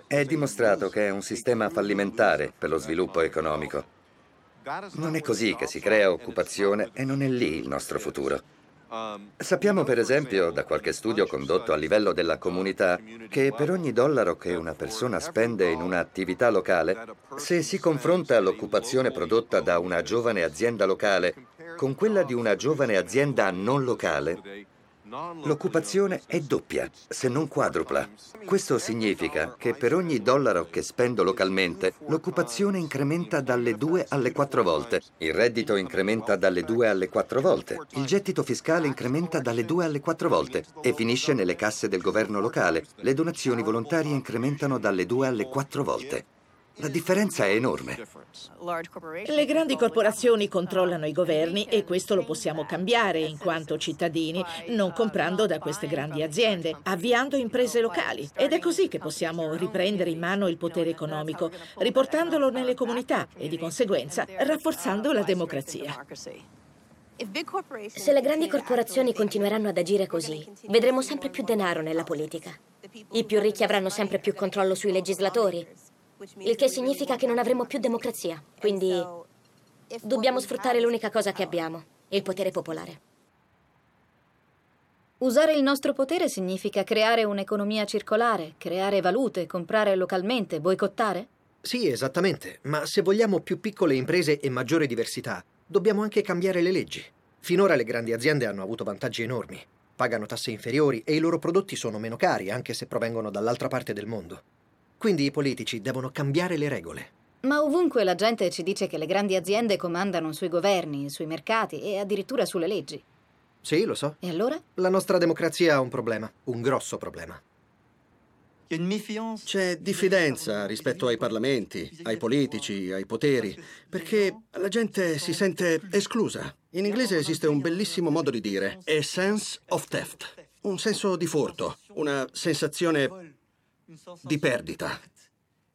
È dimostrato che è un sistema fallimentare per lo sviluppo economico. Non è così che si crea occupazione e non è lì il nostro futuro. Sappiamo per esempio da qualche studio condotto a livello della comunità che per ogni dollaro che una persona spende in un'attività locale, se si confronta l'occupazione prodotta da una giovane azienda locale con quella di una giovane azienda non locale, L'occupazione è doppia, se non quadrupla. Questo significa che per ogni dollaro che spendo localmente, l'occupazione incrementa dalle due alle quattro volte, il reddito incrementa dalle due alle quattro volte, il gettito fiscale incrementa dalle due alle quattro volte e finisce nelle casse del governo locale. Le donazioni volontarie incrementano dalle due alle quattro volte. La differenza è enorme. Le grandi corporazioni controllano i governi e questo lo possiamo cambiare in quanto cittadini, non comprando da queste grandi aziende, avviando imprese locali. Ed è così che possiamo riprendere in mano il potere economico, riportandolo nelle comunità e di conseguenza rafforzando la democrazia. Se le grandi corporazioni continueranno ad agire così, vedremo sempre più denaro nella politica. I più ricchi avranno sempre più controllo sui legislatori, il che significa che non avremo più democrazia. Quindi dobbiamo sfruttare l'unica cosa che abbiamo, il potere popolare. Usare il nostro potere significa creare un'economia circolare, creare valute, comprare localmente, boicottare? Sì, esattamente, ma se vogliamo più piccole imprese e maggiore diversità, dobbiamo anche cambiare le leggi. Finora le grandi aziende hanno avuto vantaggi enormi, pagano tasse inferiori e i loro prodotti sono meno cari, anche se provengono dall'altra parte del mondo. Quindi i politici devono cambiare le regole. Ma ovunque la gente ci dice che le grandi aziende comandano sui governi, sui mercati e addirittura sulle leggi. Sì, lo so. E allora? La nostra democrazia ha un problema, un grosso problema. C'è diffidenza rispetto ai parlamenti, ai politici, ai poteri, perché la gente si sente esclusa. In inglese esiste un bellissimo modo di dire, a sense of theft, un senso di furto, una sensazione di perdita.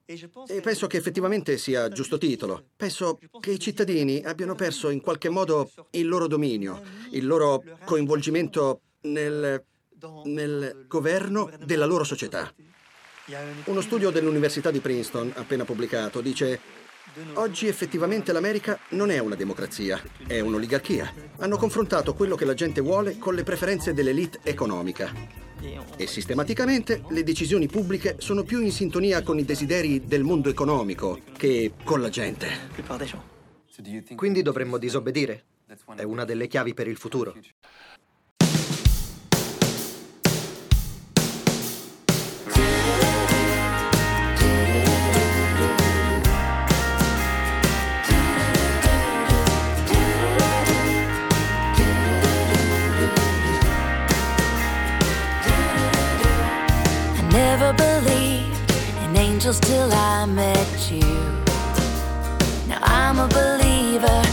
E penso che effettivamente sia giusto titolo. Penso che i cittadini abbiano perso in qualche modo il loro dominio, il loro coinvolgimento nel, nel governo della loro società. Uno studio dell'Università di Princeton, appena pubblicato, dice Oggi effettivamente l'America non è una democrazia, è un'oligarchia. Hanno confrontato quello che la gente vuole con le preferenze dell'elite economica. E sistematicamente le decisioni pubbliche sono più in sintonia con i desideri del mondo economico che con la gente. Quindi dovremmo disobbedire? È una delle chiavi per il futuro. Angels till I met you. Now I'm a believer,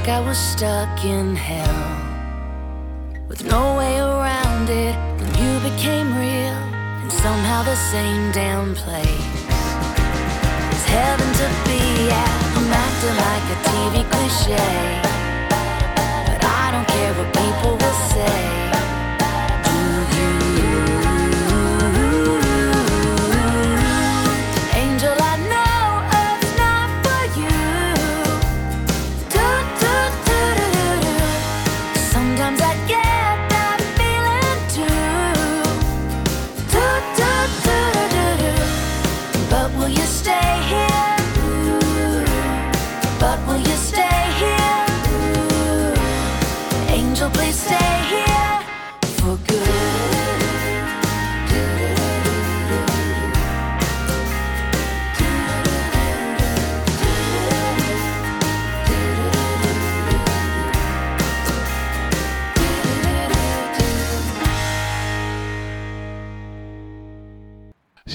like I was stuck in hell with no way around it when you became real and somehow the same damn place. It's heaven to be at. I'm acting like a TV cliche, but I don't care what people will say.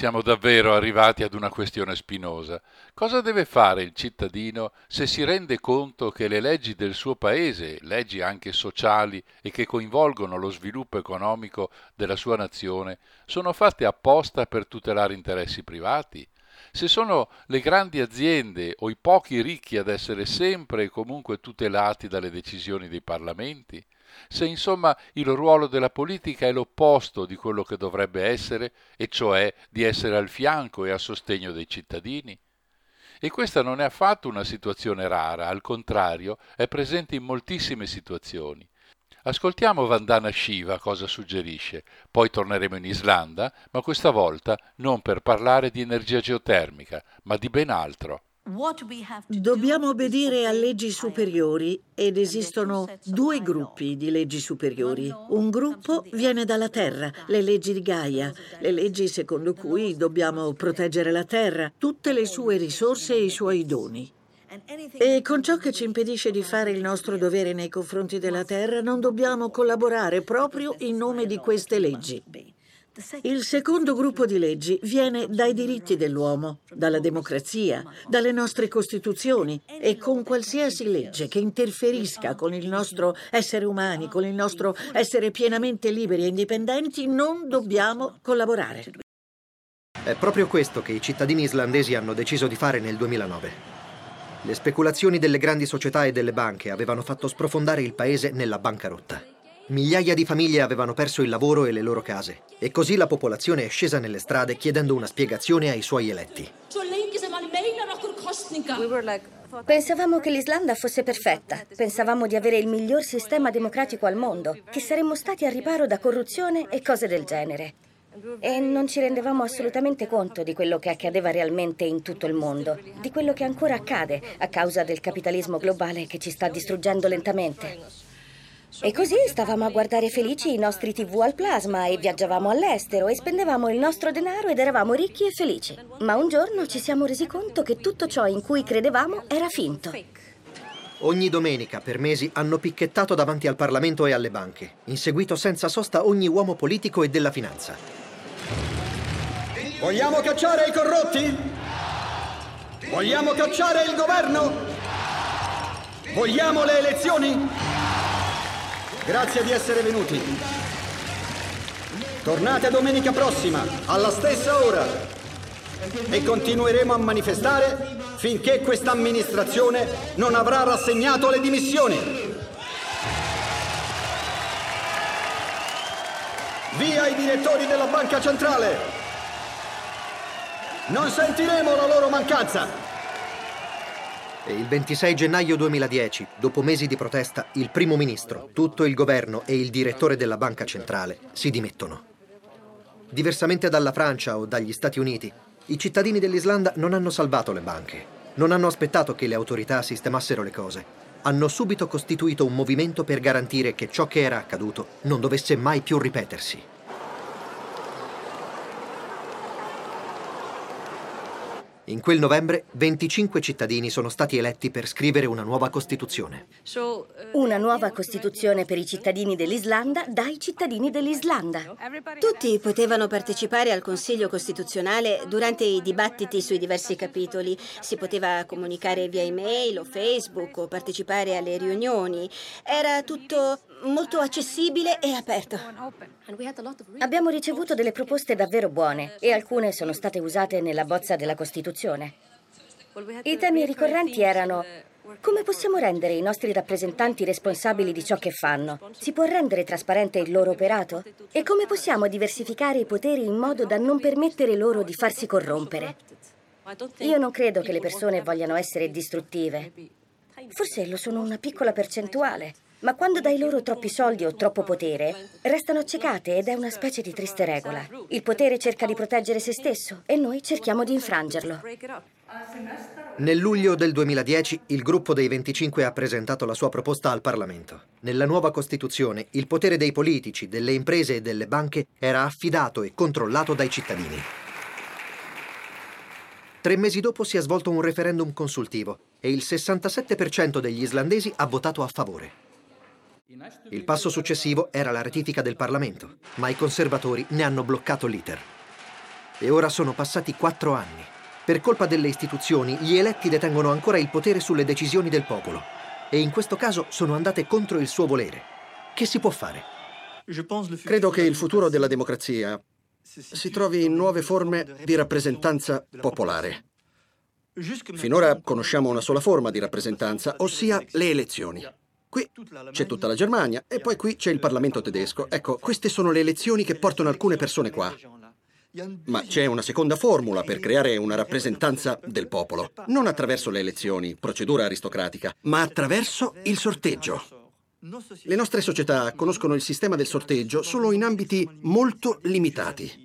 Siamo davvero arrivati ad una questione spinosa. Cosa deve fare il cittadino se si rende conto che le leggi del suo paese, leggi anche sociali e che coinvolgono lo sviluppo economico della sua nazione, sono fatte apposta per tutelare interessi privati? Se sono le grandi aziende o i pochi ricchi ad essere sempre e comunque tutelati dalle decisioni dei parlamenti? Se insomma il ruolo della politica è l'opposto di quello che dovrebbe essere, e cioè di essere al fianco e a sostegno dei cittadini? E questa non è affatto una situazione rara, al contrario, è presente in moltissime situazioni. Ascoltiamo Vandana Shiva cosa suggerisce, poi torneremo in Islanda, ma questa volta non per parlare di energia geotermica, ma di ben altro. Dobbiamo obbedire a leggi superiori ed esistono due gruppi di leggi superiori. Un gruppo viene dalla Terra, le leggi di Gaia, le leggi secondo cui dobbiamo proteggere la Terra, tutte le sue risorse e i suoi doni. E con ciò che ci impedisce di fare il nostro dovere nei confronti della Terra non dobbiamo collaborare proprio in nome di queste leggi. Il secondo gruppo di leggi viene dai diritti dell'uomo, dalla democrazia, dalle nostre costituzioni e con qualsiasi legge che interferisca con il nostro essere umani, con il nostro essere pienamente liberi e indipendenti, non dobbiamo collaborare. È proprio questo che i cittadini islandesi hanno deciso di fare nel 2009. Le speculazioni delle grandi società e delle banche avevano fatto sprofondare il paese nella bancarotta. Migliaia di famiglie avevano perso il lavoro e le loro case e così la popolazione è scesa nelle strade chiedendo una spiegazione ai suoi eletti. Pensavamo che l'Islanda fosse perfetta, pensavamo di avere il miglior sistema democratico al mondo, che saremmo stati a riparo da corruzione e cose del genere. E non ci rendevamo assolutamente conto di quello che accadeva realmente in tutto il mondo, di quello che ancora accade a causa del capitalismo globale che ci sta distruggendo lentamente. E così stavamo a guardare felici i nostri TV al plasma e viaggiavamo all'estero e spendevamo il nostro denaro ed eravamo ricchi e felici. Ma un giorno ci siamo resi conto che tutto ciò in cui credevamo era finto. Ogni domenica per mesi hanno picchettato davanti al Parlamento e alle banche, inseguito senza sosta ogni uomo politico e della finanza. Vogliamo cacciare i corrotti? Vogliamo cacciare il governo? Vogliamo le elezioni? Grazie di essere venuti. Tornate domenica prossima, alla stessa ora. E continueremo a manifestare finché questa amministrazione non avrà rassegnato le dimissioni. Via i direttori della Banca Centrale! Non sentiremo la loro mancanza! E il 26 gennaio 2010, dopo mesi di protesta, il primo ministro, tutto il governo e il direttore della Banca Centrale si dimettono. Diversamente dalla Francia o dagli Stati Uniti, i cittadini dell'Islanda non hanno salvato le banche, non hanno aspettato che le autorità sistemassero le cose. Hanno subito costituito un movimento per garantire che ciò che era accaduto non dovesse mai più ripetersi. In quel novembre 25 cittadini sono stati eletti per scrivere una nuova Costituzione. Una nuova Costituzione per i cittadini dell'Islanda dai cittadini dell'Islanda. Tutti potevano partecipare al Consiglio Costituzionale durante i dibattiti sui diversi capitoli. Si poteva comunicare via email o Facebook o partecipare alle riunioni. Era tutto molto accessibile e aperto. Abbiamo ricevuto delle proposte davvero buone e alcune sono state usate nella bozza della Costituzione. I temi ricorrenti erano come possiamo rendere i nostri rappresentanti responsabili di ciò che fanno? Si può rendere trasparente il loro operato? E come possiamo diversificare i poteri in modo da non permettere loro di farsi corrompere? Io non credo che le persone vogliano essere distruttive. Forse lo sono una piccola percentuale. Ma quando dai loro troppi soldi o troppo potere, restano accecate ed è una specie di triste regola. Il potere cerca di proteggere se stesso e noi cerchiamo di infrangerlo. Nel luglio del 2010 il gruppo dei 25 ha presentato la sua proposta al Parlamento. Nella nuova Costituzione il potere dei politici, delle imprese e delle banche era affidato e controllato dai cittadini. Tre mesi dopo si è svolto un referendum consultivo e il 67% degli islandesi ha votato a favore. Il passo successivo era la ratifica del Parlamento, ma i conservatori ne hanno bloccato l'iter. E ora sono passati quattro anni. Per colpa delle istituzioni, gli eletti detengono ancora il potere sulle decisioni del popolo. E in questo caso sono andate contro il suo volere. Che si può fare? Credo che il futuro della democrazia si trovi in nuove forme di rappresentanza popolare. Finora conosciamo una sola forma di rappresentanza, ossia le elezioni. Qui c'è tutta la Germania e poi qui c'è il Parlamento tedesco. Ecco, queste sono le elezioni che portano alcune persone qua. Ma c'è una seconda formula per creare una rappresentanza del popolo. Non attraverso le elezioni, procedura aristocratica, ma attraverso il sorteggio. Le nostre società conoscono il sistema del sorteggio solo in ambiti molto limitati.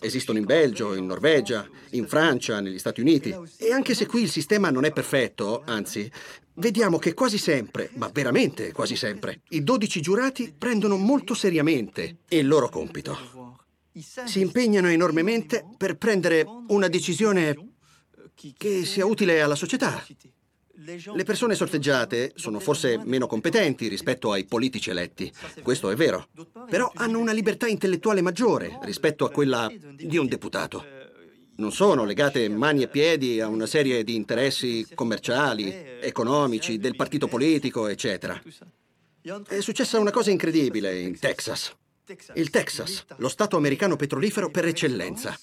Esistono in Belgio, in Norvegia, in Francia, negli Stati Uniti. E anche se qui il sistema non è perfetto, anzi, vediamo che quasi sempre, ma veramente quasi sempre, i 12 giurati prendono molto seriamente il loro compito. Si impegnano enormemente per prendere una decisione che sia utile alla società. Le persone sorteggiate sono forse meno competenti rispetto ai politici eletti, questo è vero, però hanno una libertà intellettuale maggiore rispetto a quella di un deputato. Non sono legate mani e piedi a una serie di interessi commerciali, economici, del partito politico, eccetera. È successa una cosa incredibile in Texas. Il Texas, lo stato americano petrolifero per eccellenza,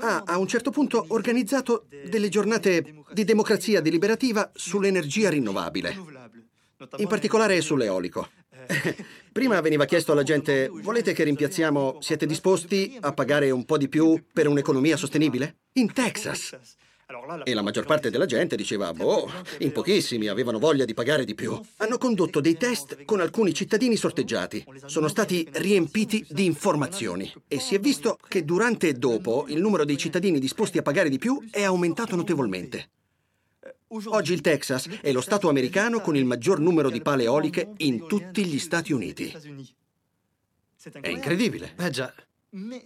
ha a un certo punto organizzato delle giornate di democrazia deliberativa sull'energia rinnovabile, in particolare sull'eolico. Prima veniva chiesto alla gente, volete che rimpiazziamo, siete disposti a pagare un po' di più per un'economia sostenibile? In Texas. E la maggior parte della gente diceva, boh, in pochissimi avevano voglia di pagare di più. Hanno condotto dei test con alcuni cittadini sorteggiati. Sono stati riempiti di informazioni. E si è visto che durante e dopo il numero dei cittadini disposti a pagare di più è aumentato notevolmente. Oggi il Texas è lo Stato americano con il maggior numero di pale eoliche in tutti gli Stati Uniti. È incredibile. Eh già.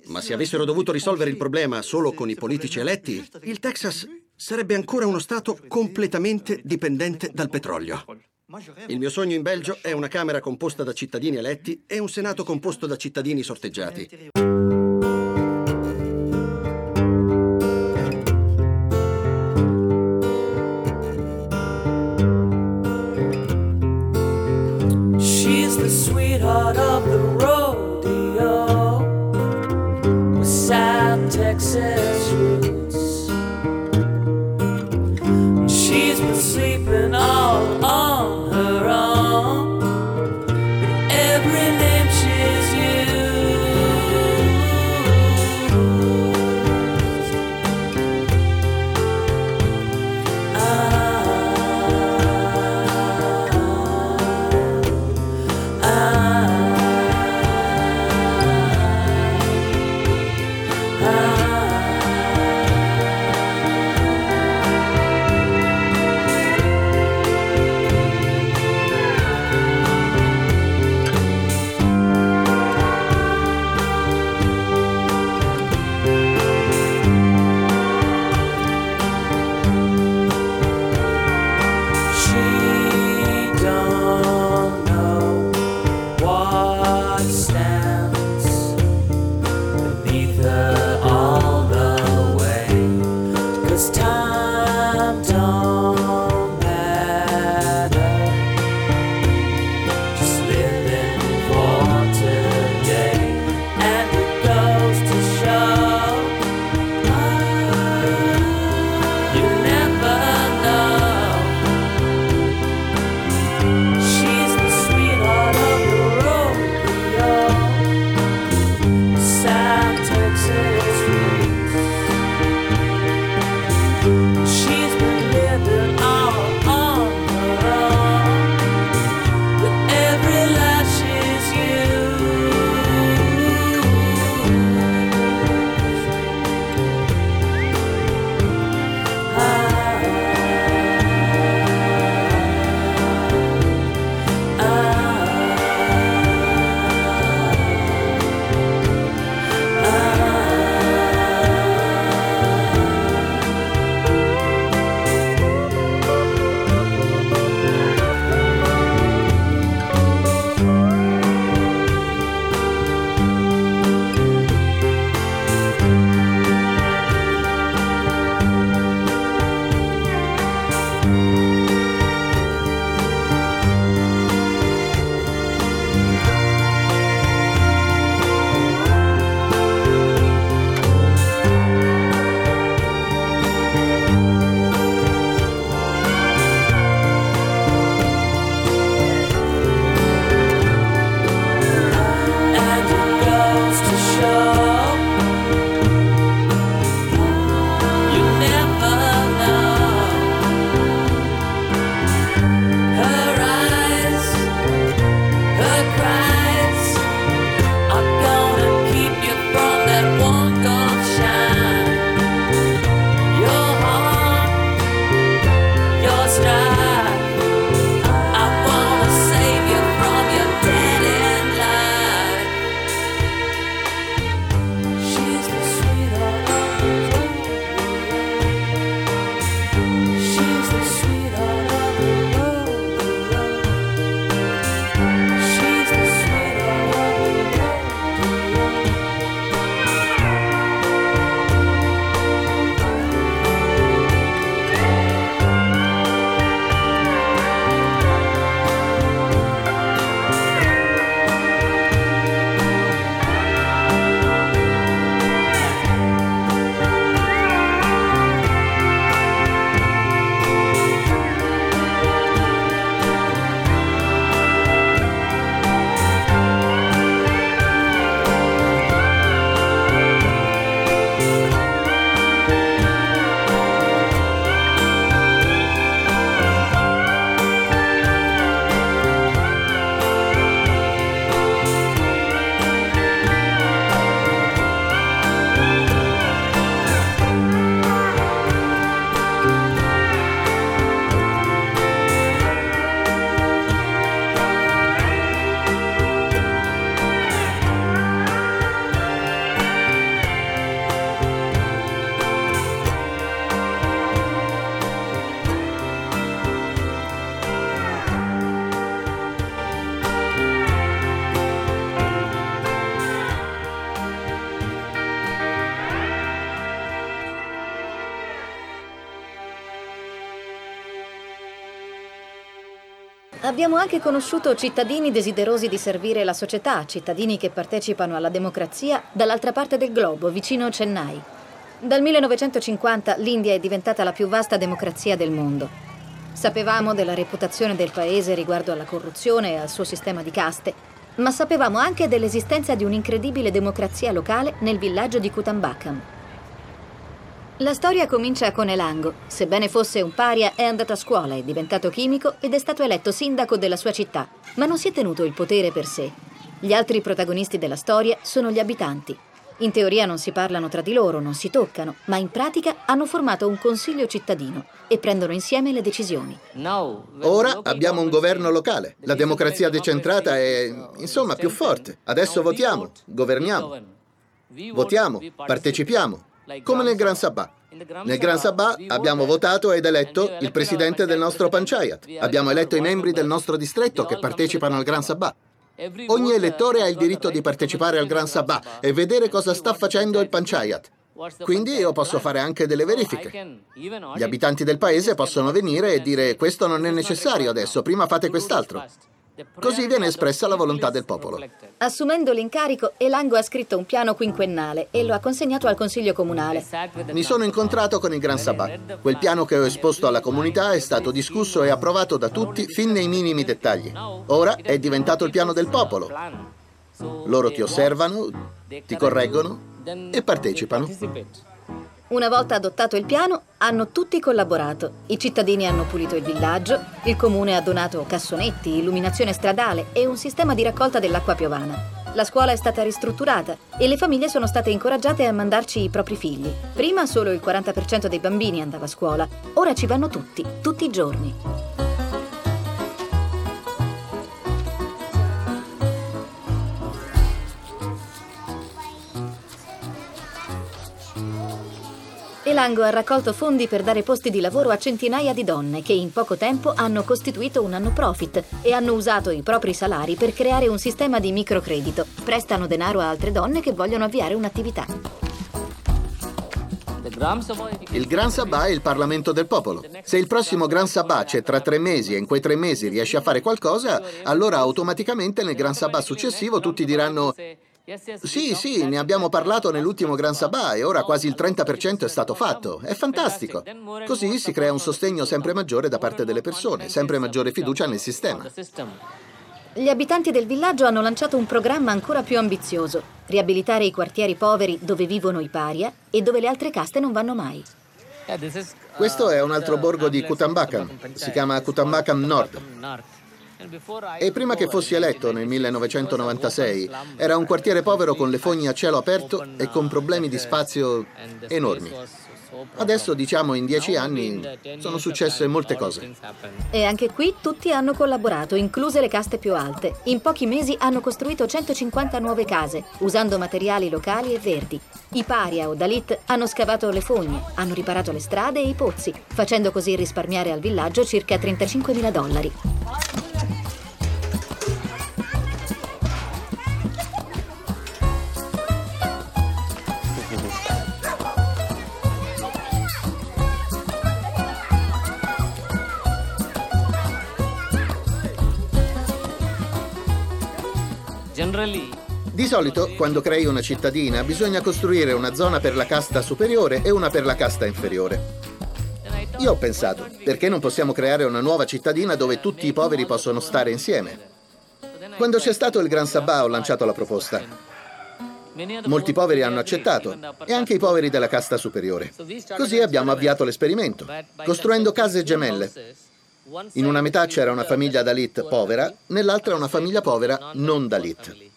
Ma se avessero dovuto risolvere il problema solo con i politici eletti, il Texas sarebbe ancora uno Stato completamente dipendente dal petrolio. Il mio sogno in Belgio è una Camera composta da cittadini eletti e un Senato composto da cittadini sorteggiati. Abbiamo anche conosciuto cittadini desiderosi di servire la società, cittadini che partecipano alla democrazia dall'altra parte del globo, vicino Chennai. Dal 1950 l'India è diventata la più vasta democrazia del mondo. Sapevamo della reputazione del paese riguardo alla corruzione e al suo sistema di caste, ma sapevamo anche dell'esistenza di un'incredibile democrazia locale nel villaggio di Kutambakam. La storia comincia con Elango. Sebbene fosse un paria, è andato a scuola, è diventato chimico ed è stato eletto sindaco della sua città, ma non si è tenuto il potere per sé. Gli altri protagonisti della storia sono gli abitanti. In teoria non si parlano tra di loro, non si toccano, ma in pratica hanno formato un consiglio cittadino e prendono insieme le decisioni. Ora abbiamo un governo locale. La democrazia decentrata è, insomma, più forte. Adesso votiamo, governiamo. Votiamo, partecipiamo, come nel Gran Sabbat. Nel Gran Sabbat abbiamo votato ed eletto il presidente del nostro Panchayat. Abbiamo eletto i membri del nostro distretto che partecipano al Gran Sabbat. Ogni elettore ha il diritto di partecipare al Gran Sabbat e vedere cosa sta facendo il Panchayat. Quindi io posso fare anche delle verifiche. Gli abitanti del paese possono venire e dire questo non è necessario adesso, prima fate quest'altro. Così viene espressa la volontà del popolo. Assumendo l'incarico, Elango ha scritto un piano quinquennale e lo ha consegnato al Consiglio Comunale. Mi sono incontrato con il Gran Sabbat. Quel piano che ho esposto alla comunità è stato discusso e approvato da tutti fin nei minimi dettagli. Ora è diventato il piano del popolo. Loro ti osservano, ti correggono e partecipano. Una volta adottato il piano, hanno tutti collaborato. I cittadini hanno pulito il villaggio, il comune ha donato cassonetti, illuminazione stradale e un sistema di raccolta dell'acqua piovana. La scuola è stata ristrutturata e le famiglie sono state incoraggiate a mandarci i propri figli. Prima solo il 40% dei bambini andava a scuola, ora ci vanno tutti, tutti i giorni. Elango ha raccolto fondi per dare posti di lavoro a centinaia di donne che in poco tempo hanno costituito un anno profit e hanno usato i propri salari per creare un sistema di microcredito. Prestano denaro a altre donne che vogliono avviare un'attività. Il Gran Sabbat è il Parlamento del popolo. Se il prossimo Gran Sabbat c'è tra tre mesi e in quei tre mesi riesci a fare qualcosa, allora automaticamente nel Gran Sabbat successivo tutti diranno sì, sì, ne abbiamo parlato nell'ultimo Gran Sabbat e ora quasi il 30% è stato fatto. È fantastico. Così si crea un sostegno sempre maggiore da parte delle persone, sempre maggiore fiducia nel sistema. Gli abitanti del villaggio hanno lanciato un programma ancora più ambizioso, riabilitare i quartieri poveri dove vivono i paria e dove le altre caste non vanno mai. Questo è un altro borgo di Kutambakam, si chiama Kutambakam Nord. E prima che fossi eletto nel 1996, era un quartiere povero con le fogne a cielo aperto e con problemi di spazio enormi. Adesso, diciamo, in dieci anni sono successe molte cose. E anche qui tutti hanno collaborato, incluse le caste più alte. In pochi mesi hanno costruito 150 nuove case, usando materiali locali e verdi. I paria o Dalit hanno scavato le fogne, hanno riparato le strade e i pozzi, facendo così risparmiare al villaggio circa 35.000 dollari. Di solito, quando crei una cittadina, bisogna costruire una zona per la casta superiore e una per la casta inferiore. Io ho pensato, perché non possiamo creare una nuova cittadina dove tutti i poveri possono stare insieme? Quando c'è stato il Gran Sabbat ho lanciato la proposta. Molti poveri hanno accettato, e anche i poveri della casta superiore. Così abbiamo avviato l'esperimento, costruendo case gemelle. In una metà c'era una famiglia Dalit povera, nell'altra una famiglia povera non Dalit.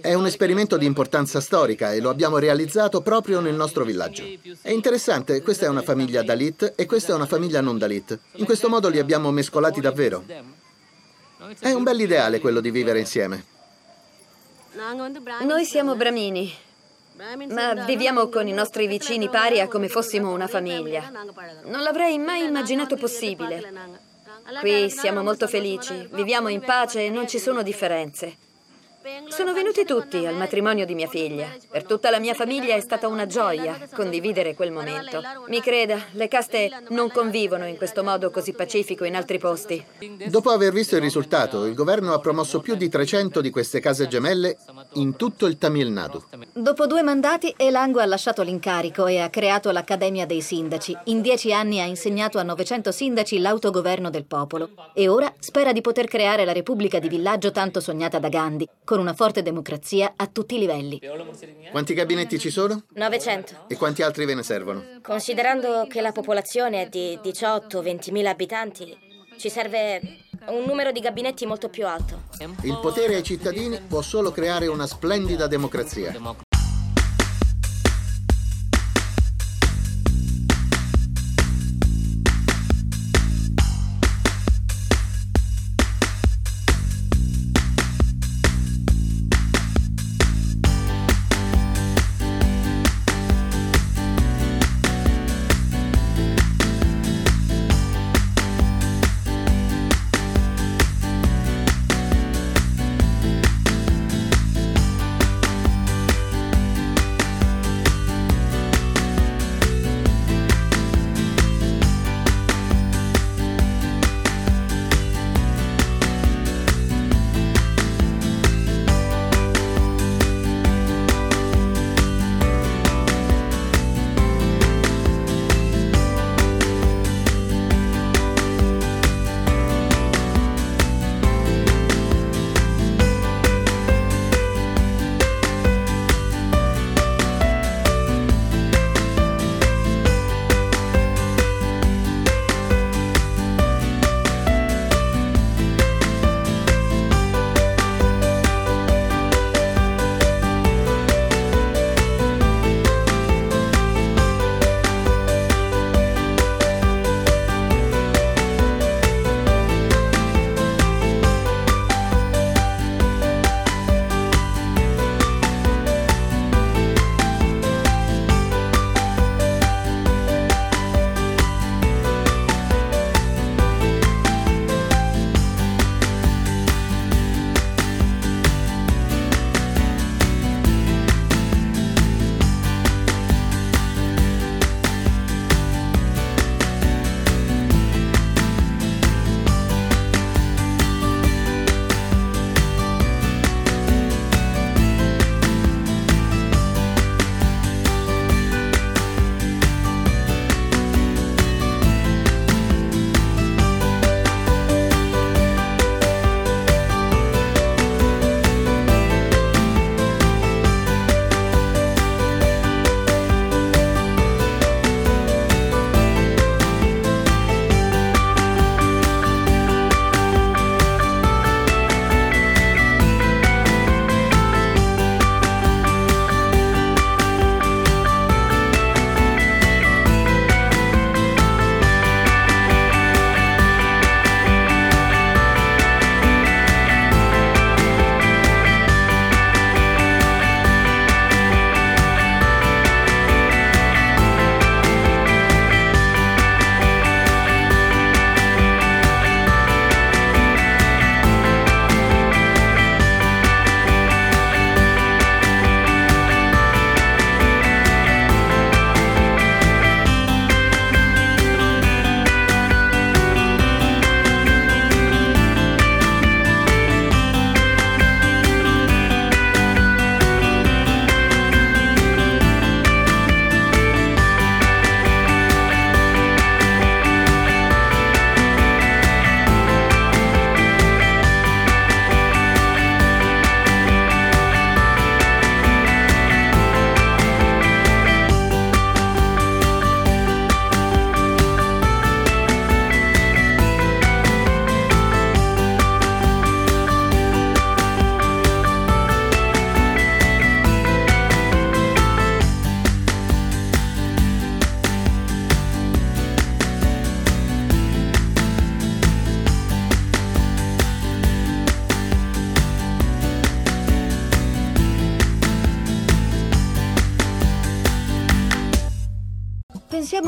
È un esperimento di importanza storica e lo abbiamo realizzato proprio nel nostro villaggio. È interessante, questa è una famiglia Dalit e questa è una famiglia non Dalit. In questo modo li abbiamo mescolati davvero. È un bell'ideale quello di vivere insieme. Noi siamo bramini, ma viviamo con i nostri vicini paria come fossimo una famiglia. Non l'avrei mai immaginato possibile. Qui siamo molto felici, viviamo in pace e non ci sono differenze. Sono venuti tutti al matrimonio di mia figlia. Per tutta la mia famiglia è stata una gioia condividere quel momento. Mi creda, le caste non convivono in questo modo così pacifico in altri posti. Dopo aver visto il risultato, il governo ha promosso più di 300 di queste case gemelle in tutto il Tamil Nadu. Dopo due mandati, Elango ha lasciato l'incarico e ha creato l'Accademia dei Sindaci. In dieci anni ha insegnato a 900 sindaci l'autogoverno del popolo. E ora spera di poter creare la Repubblica di villaggio tanto sognata da Gandhi, con una forte democrazia a tutti i livelli. Quanti gabinetti ci sono? 900. E quanti altri ve ne servono? Considerando che la popolazione è di 18-20 mila abitanti, ci serve un numero di gabinetti molto più alto. Il potere ai cittadini può solo creare una splendida democrazia.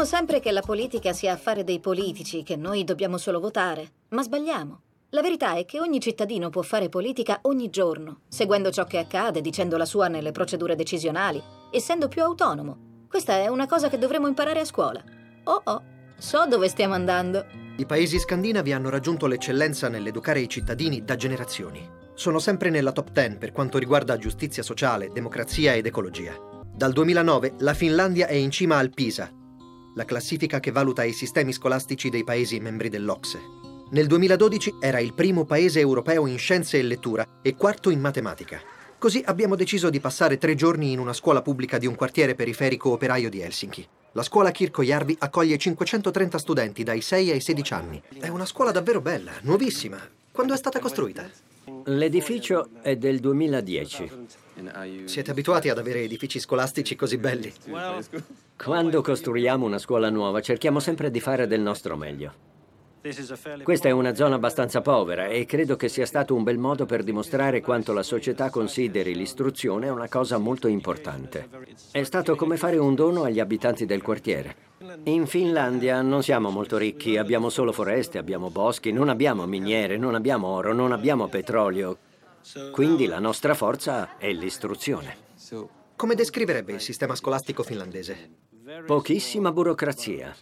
Pensiamo sempre che la politica sia affare dei politici, che noi dobbiamo solo votare, ma sbagliamo. La verità è che ogni cittadino può fare politica ogni giorno, seguendo ciò che accade, dicendo la sua nelle procedure decisionali, essendo più autonomo. Questa è una cosa che dovremmo imparare a scuola. Oh oh, so dove stiamo andando. I paesi scandinavi hanno raggiunto l'eccellenza nell'educare i cittadini da generazioni. Sono sempre nella top 10 per quanto riguarda giustizia sociale, democrazia ed ecologia. Dal 2009 la Finlandia è in cima al PISA, la classifica che valuta i sistemi scolastici dei paesi membri dell'Ocse. Nel 2012 era il primo paese europeo in scienze e lettura e quarto in matematica. Così abbiamo deciso di passare tre giorni in una scuola pubblica di un quartiere periferico operaio di Helsinki. La scuola Kirkojärvi accoglie 530 studenti dai 6 ai 16 anni. È una scuola davvero bella, nuovissima. Quando è stata costruita? L'edificio è del 2010. Siete abituati ad avere edifici scolastici così belli? Quando costruiamo una scuola nuova cerchiamo sempre di fare del nostro meglio. Questa è una zona abbastanza povera e credo che sia stato un bel modo per dimostrare quanto la società consideri l'istruzione una cosa molto importante. È stato come fare un dono agli abitanti del quartiere. In Finlandia non siamo molto ricchi, abbiamo solo foreste, abbiamo boschi, non abbiamo miniere, non abbiamo oro, non abbiamo petrolio. Quindi la nostra forza è l'istruzione. Come descriverebbe il sistema scolastico finlandese? Pochissima burocrazia.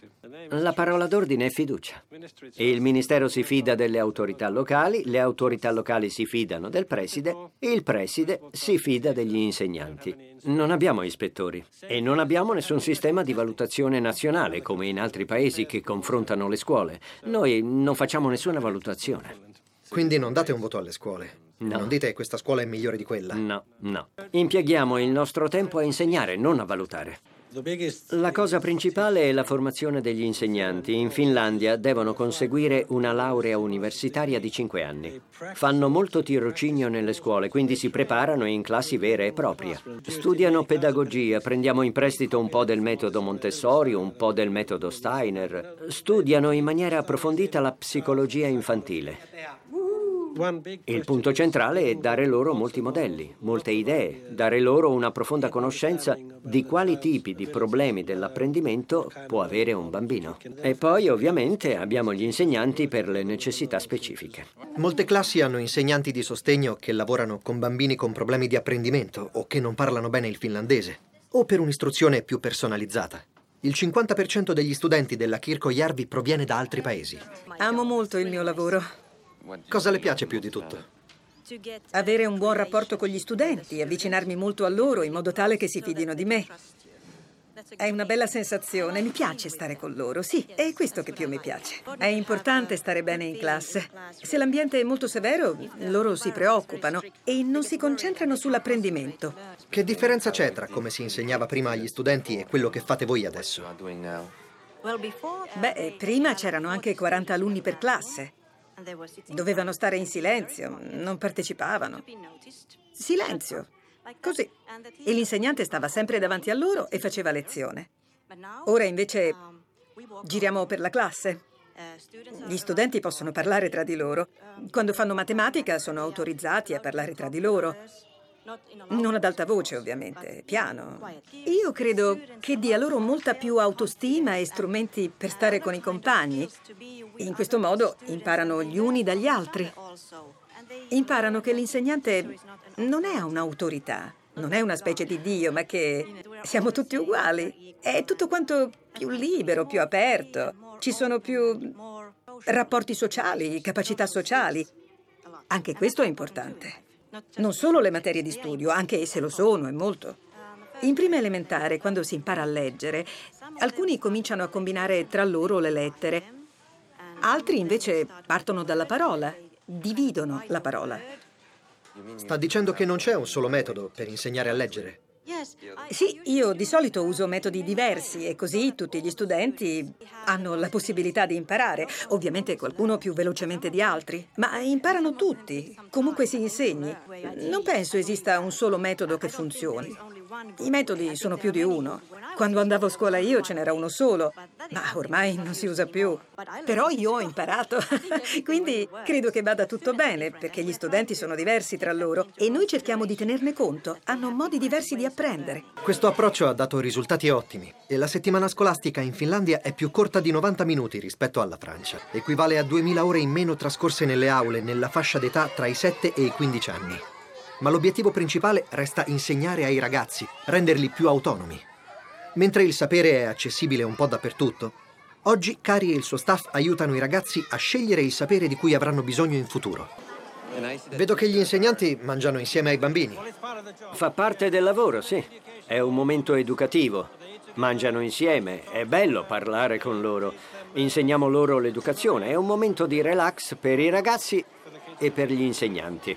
La parola d'ordine è fiducia. Il ministero si fida delle autorità locali, le autorità locali si fidano del preside il preside si fida degli insegnanti. Non abbiamo ispettori e non abbiamo nessun sistema di valutazione nazionale come in altri paesi che confrontano le scuole. Noi non facciamo nessuna valutazione. Quindi non date un voto alle scuole? No. Non dite questa scuola è migliore di quella? No, no. Impieghiamo il nostro tempo a insegnare, non a valutare. La cosa principale è la formazione degli insegnanti. In Finlandia devono conseguire una laurea universitaria di 5 anni. Fanno molto tirocinio nelle scuole, quindi si preparano in classi vere e proprie. Studiano pedagogia, prendiamo in prestito un po' del metodo Montessori, un po' del metodo Steiner. Studiano in maniera approfondita la psicologia infantile. Il punto centrale è dare loro molti modelli, molte idee, dare loro una profonda conoscenza di quali tipi di problemi dell'apprendimento può avere un bambino. E poi ovviamente abbiamo gli insegnanti per le necessità specifiche. Molte classi hanno insegnanti di sostegno che lavorano con bambini con problemi di apprendimento o che non parlano bene il finlandese, o per un'istruzione più personalizzata. Il 50% degli studenti della Kirkojärvi proviene da altri paesi. Amo molto il mio lavoro. Cosa le piace più di tutto? Avere un buon rapporto con gli studenti, avvicinarmi molto a loro in modo tale che si fidino di me. È una bella sensazione, mi piace stare con loro, sì, è questo che più mi piace. È importante stare bene in classe. Se l'ambiente è molto severo, loro si preoccupano e non si concentrano sull'apprendimento. Che differenza c'è tra come si insegnava prima agli studenti e quello che fate voi adesso? Beh, prima c'erano anche 40 alunni per classe. Dovevano stare in silenzio, non partecipavano. Silenzio, così. E l'insegnante stava sempre davanti a loro e faceva lezione. Ora invece giriamo per la classe. Gli studenti possono parlare tra di loro. Quando fanno matematica sono autorizzati a parlare tra di loro. Non ad alta voce, ovviamente, piano. Io credo che dia loro molta più autostima e strumenti per stare con i compagni. In questo modo imparano gli uni dagli altri. Imparano che l'insegnante non è un'autorità, non è una specie di Dio, ma che siamo tutti uguali. È tutto quanto più libero, più aperto. Ci sono più rapporti sociali, capacità sociali. Anche questo è importante. Non solo le materie di studio, anche se lo sono, e molto. In prima elementare, quando si impara a leggere, alcuni cominciano a combinare tra loro le lettere. Altri invece partono dalla parola, dividono la parola. Sta dicendo che non c'è un solo metodo per insegnare a leggere. Sì, io di solito uso metodi diversi e così tutti gli studenti hanno la possibilità di imparare. Ovviamente qualcuno più velocemente di altri, ma imparano tutti, comunque si insegni. Non penso esista un solo metodo che funzioni. I metodi sono più di uno. Quando andavo a scuola io ce n'era uno solo, Ma ormai non si usa più. Però io ho imparato. Quindi credo che vada tutto bene, perché gli studenti sono diversi tra loro e noi cerchiamo di tenerne conto. Hanno modi diversi di apprendere. Questo approccio ha dato risultati ottimi e la settimana scolastica in Finlandia è più corta di 90 minuti rispetto alla Francia. Equivale a 2000 ore in meno trascorse nelle aule nella fascia d'età tra i 7 e i 15 anni. Ma l'obiettivo principale resta insegnare ai ragazzi, renderli più autonomi. Mentre il sapere è accessibile un po' dappertutto, oggi Cari e il suo staff aiutano i ragazzi a scegliere il sapere di cui avranno bisogno in futuro. Vedo che gli insegnanti mangiano insieme ai bambini. Fa parte del lavoro, sì. È un momento educativo. Mangiano insieme, è bello parlare con loro. Insegniamo loro l'educazione, è un momento di relax per i ragazzi e per gli insegnanti.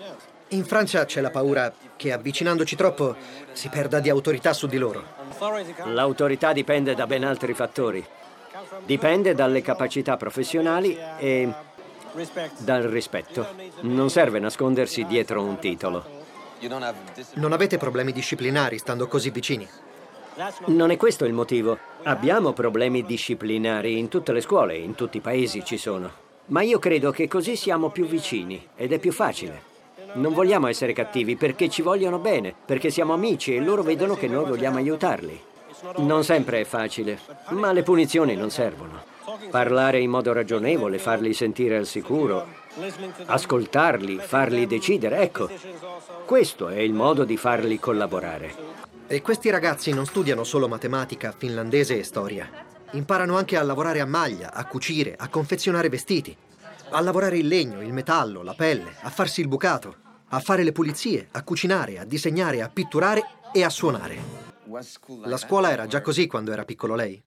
In Francia c'è la paura che avvicinandoci troppo si perda di autorità su di loro. L'autorità dipende da ben altri fattori. Dipende dalle capacità professionali e dal rispetto. Non serve nascondersi dietro un titolo. Non avete problemi disciplinari stando così vicini? Non è questo il motivo. Abbiamo problemi disciplinari in tutte le scuole, in tutti i paesi ci sono. Ma io credo che così siamo più vicini ed è più facile. Non vogliamo essere cattivi perché ci vogliono bene, perché siamo amici e loro vedono che noi vogliamo aiutarli. Non sempre è facile, ma le punizioni non servono. Parlare in modo ragionevole, farli sentire al sicuro, ascoltarli, farli decidere, ecco, questo è il modo di farli collaborare. E questi ragazzi non studiano solo matematica, finlandese e storia. Imparano anche a lavorare a maglia, a cucire, a confezionare vestiti, a lavorare il legno, il metallo, la pelle, a farsi il bucato, a fare le pulizie, a cucinare, a disegnare, a pitturare e a suonare. La scuola era già così quando era piccolo lei?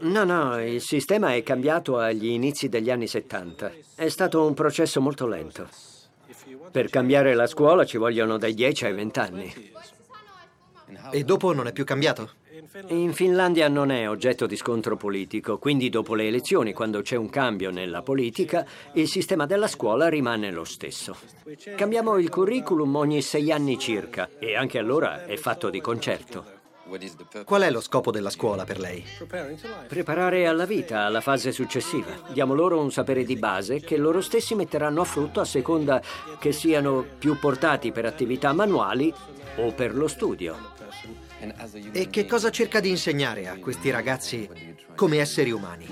No, no, il sistema è cambiato agli inizi degli anni 70. È stato un processo molto lento. Per cambiare la scuola ci vogliono dai 10 ai 20 anni. E dopo non è più cambiato? In Finlandia non è oggetto di scontro politico, quindi dopo le elezioni, quando c'è un cambio nella politica, il sistema della scuola rimane lo stesso. Cambiamo il curriculum ogni sei anni circa e anche allora è fatto di concerto. Qual è lo scopo della scuola per lei? Preparare alla vita, alla fase successiva. Diamo loro un sapere di base che loro stessi metteranno a frutto a seconda che siano più portati per attività manuali o per lo studio. E che cosa cerca di insegnare a questi ragazzi come esseri umani?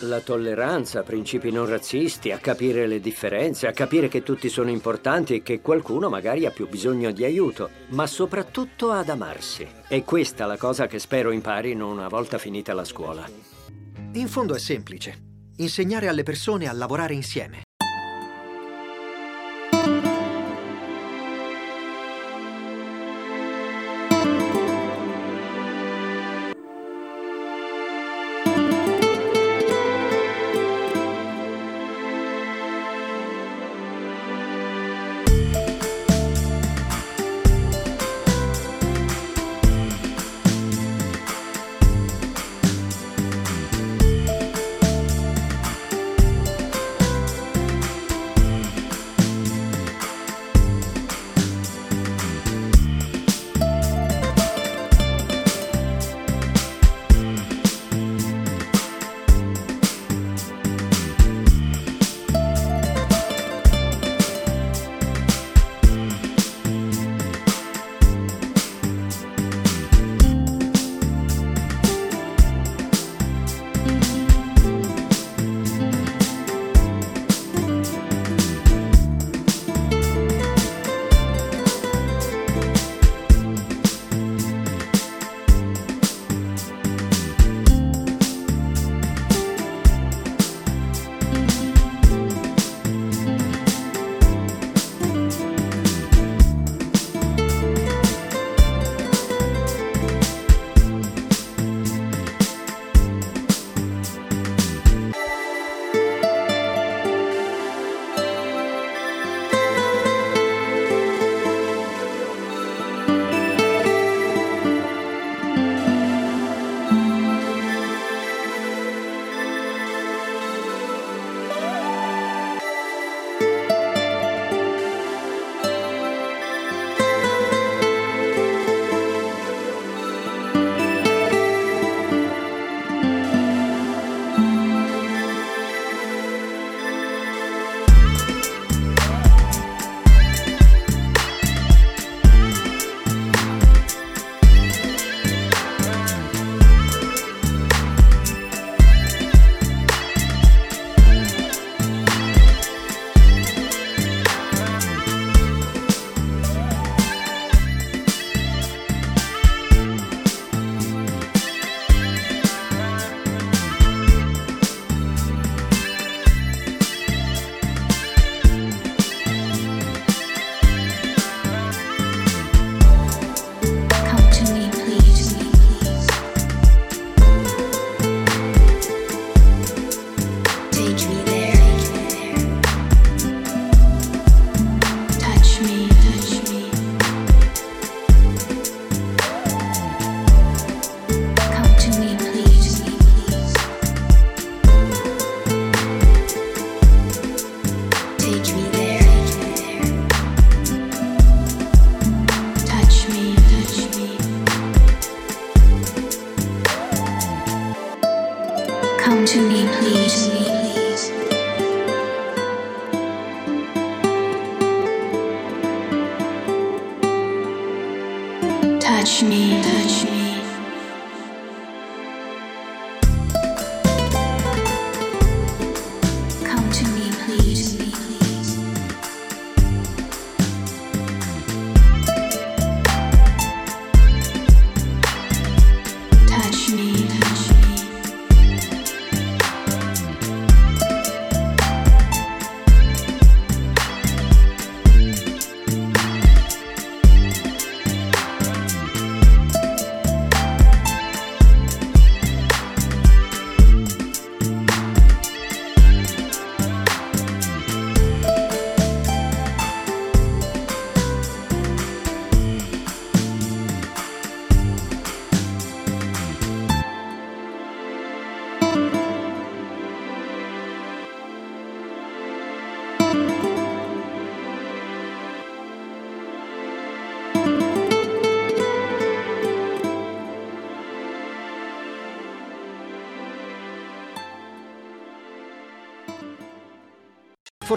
La tolleranza, principi non razzisti, a capire le differenze, a capire che tutti sono importanti e che qualcuno magari ha più bisogno di aiuto, ma soprattutto ad amarsi. È questa la cosa che spero imparino una volta finita la scuola. In fondo è semplice. Insegnare alle persone a lavorare insieme.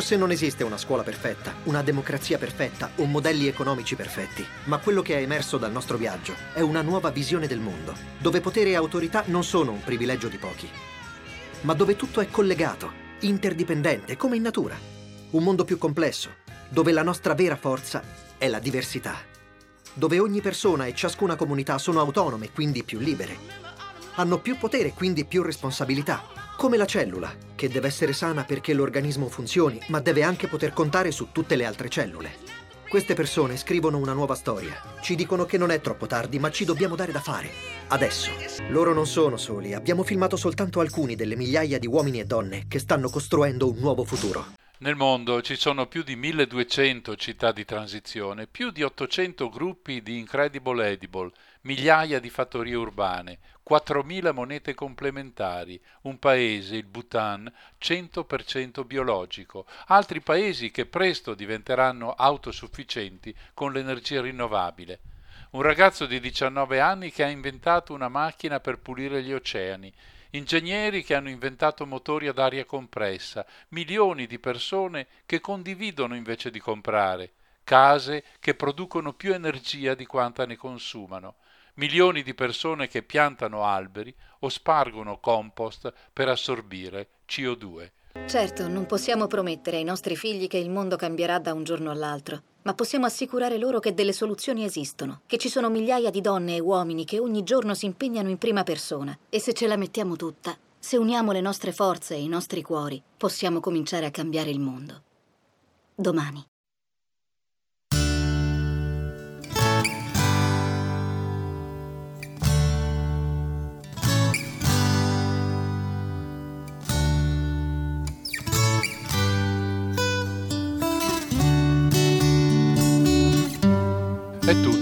Forse non esiste una scuola perfetta, una democrazia perfetta o modelli economici perfetti, ma quello che è emerso dal nostro viaggio è una nuova visione del mondo, dove potere e autorità non sono un privilegio di pochi, ma dove tutto è collegato, interdipendente, come in natura. Un mondo più complesso, dove la nostra vera forza è la diversità, dove ogni persona e ciascuna comunità sono autonome, quindi più libere, hanno più potere, quindi più responsabilità, come la cellula, che deve essere sana perché l'organismo funzioni, ma deve anche poter contare su tutte le altre cellule. Queste persone scrivono una nuova storia. Ci dicono che non è troppo tardi, ma ci dobbiamo dare da fare. Adesso. Loro non sono soli. Abbiamo filmato soltanto alcuni delle migliaia di uomini e donne che stanno costruendo un nuovo futuro. Nel mondo ci sono più di 1200 città di transizione, più di 800 gruppi di Incredible Edible, migliaia di fattorie urbane, 4.000 monete complementari, un paese, il Bhutan, 100% biologico, altri paesi che presto diventeranno autosufficienti con l'energia rinnovabile. Un ragazzo di 19 anni che ha inventato una macchina per pulire gli oceani, ingegneri che hanno inventato motori ad aria compressa, milioni di persone che condividono invece di comprare, case che producono più energia di quanta ne consumano, milioni di persone che piantano alberi o spargono compost per assorbire CO2. Certo, non possiamo promettere ai nostri figli che il mondo cambierà da un giorno all'altro, ma possiamo assicurare loro che delle soluzioni esistono, che ci sono migliaia di donne e uomini che ogni giorno si impegnano in prima persona e se ce la mettiamo tutta, se uniamo le nostre forze e i nostri cuori, possiamo cominciare a cambiare il mondo. Domani.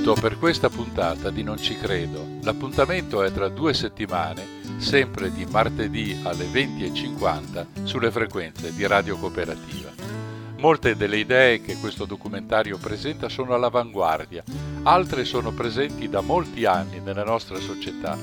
Tutto per questa puntata di Non ci credo. L'appuntamento è tra due settimane, sempre di martedì alle 20.50 sulle frequenze di Radio Cooperativa. Molte delle idee che questo documentario presenta sono all'avanguardia, altre sono presenti da molti anni nella nostra società.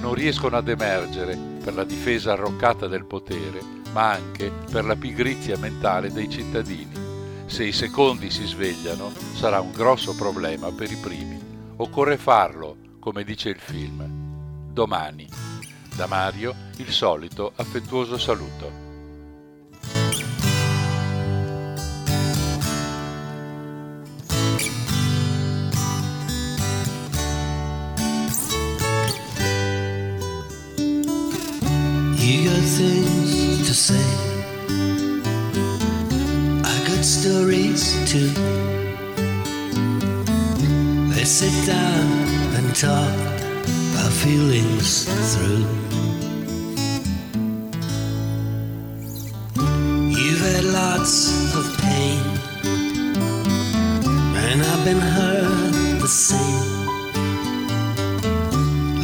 Non riescono ad emergere per la difesa arroccata del potere, ma anche per la pigrizia mentale dei cittadini. Se i secondi si svegliano sarà un grosso problema per i primi. Occorre farlo, come dice il film. Domani. Da Mario il solito affettuoso saluto. You too. Let's sit down and talk our feelings through. You've had lots of pain, and I've been hurt the same.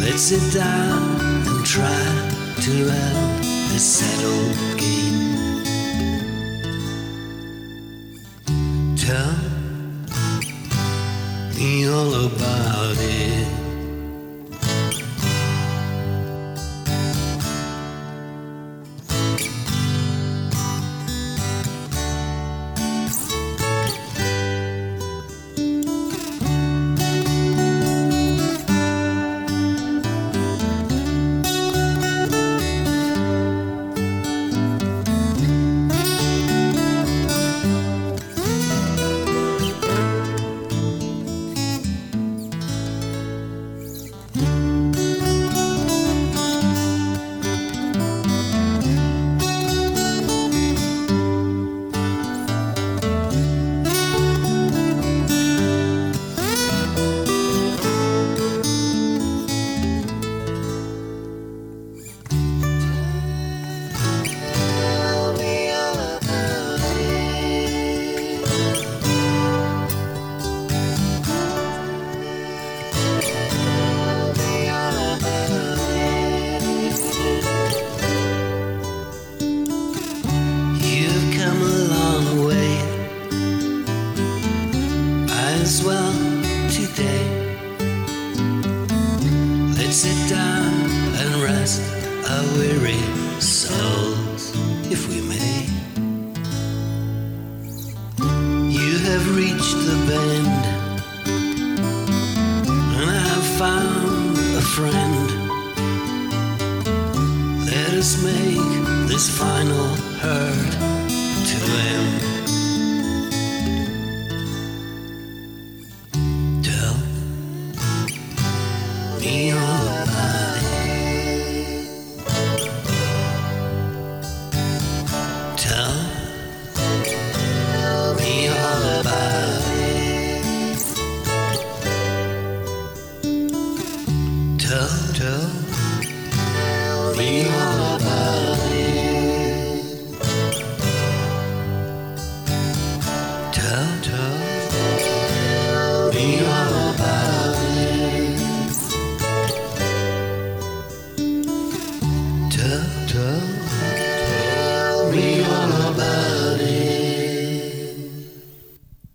Let's sit down and try to have a settled game. All about it.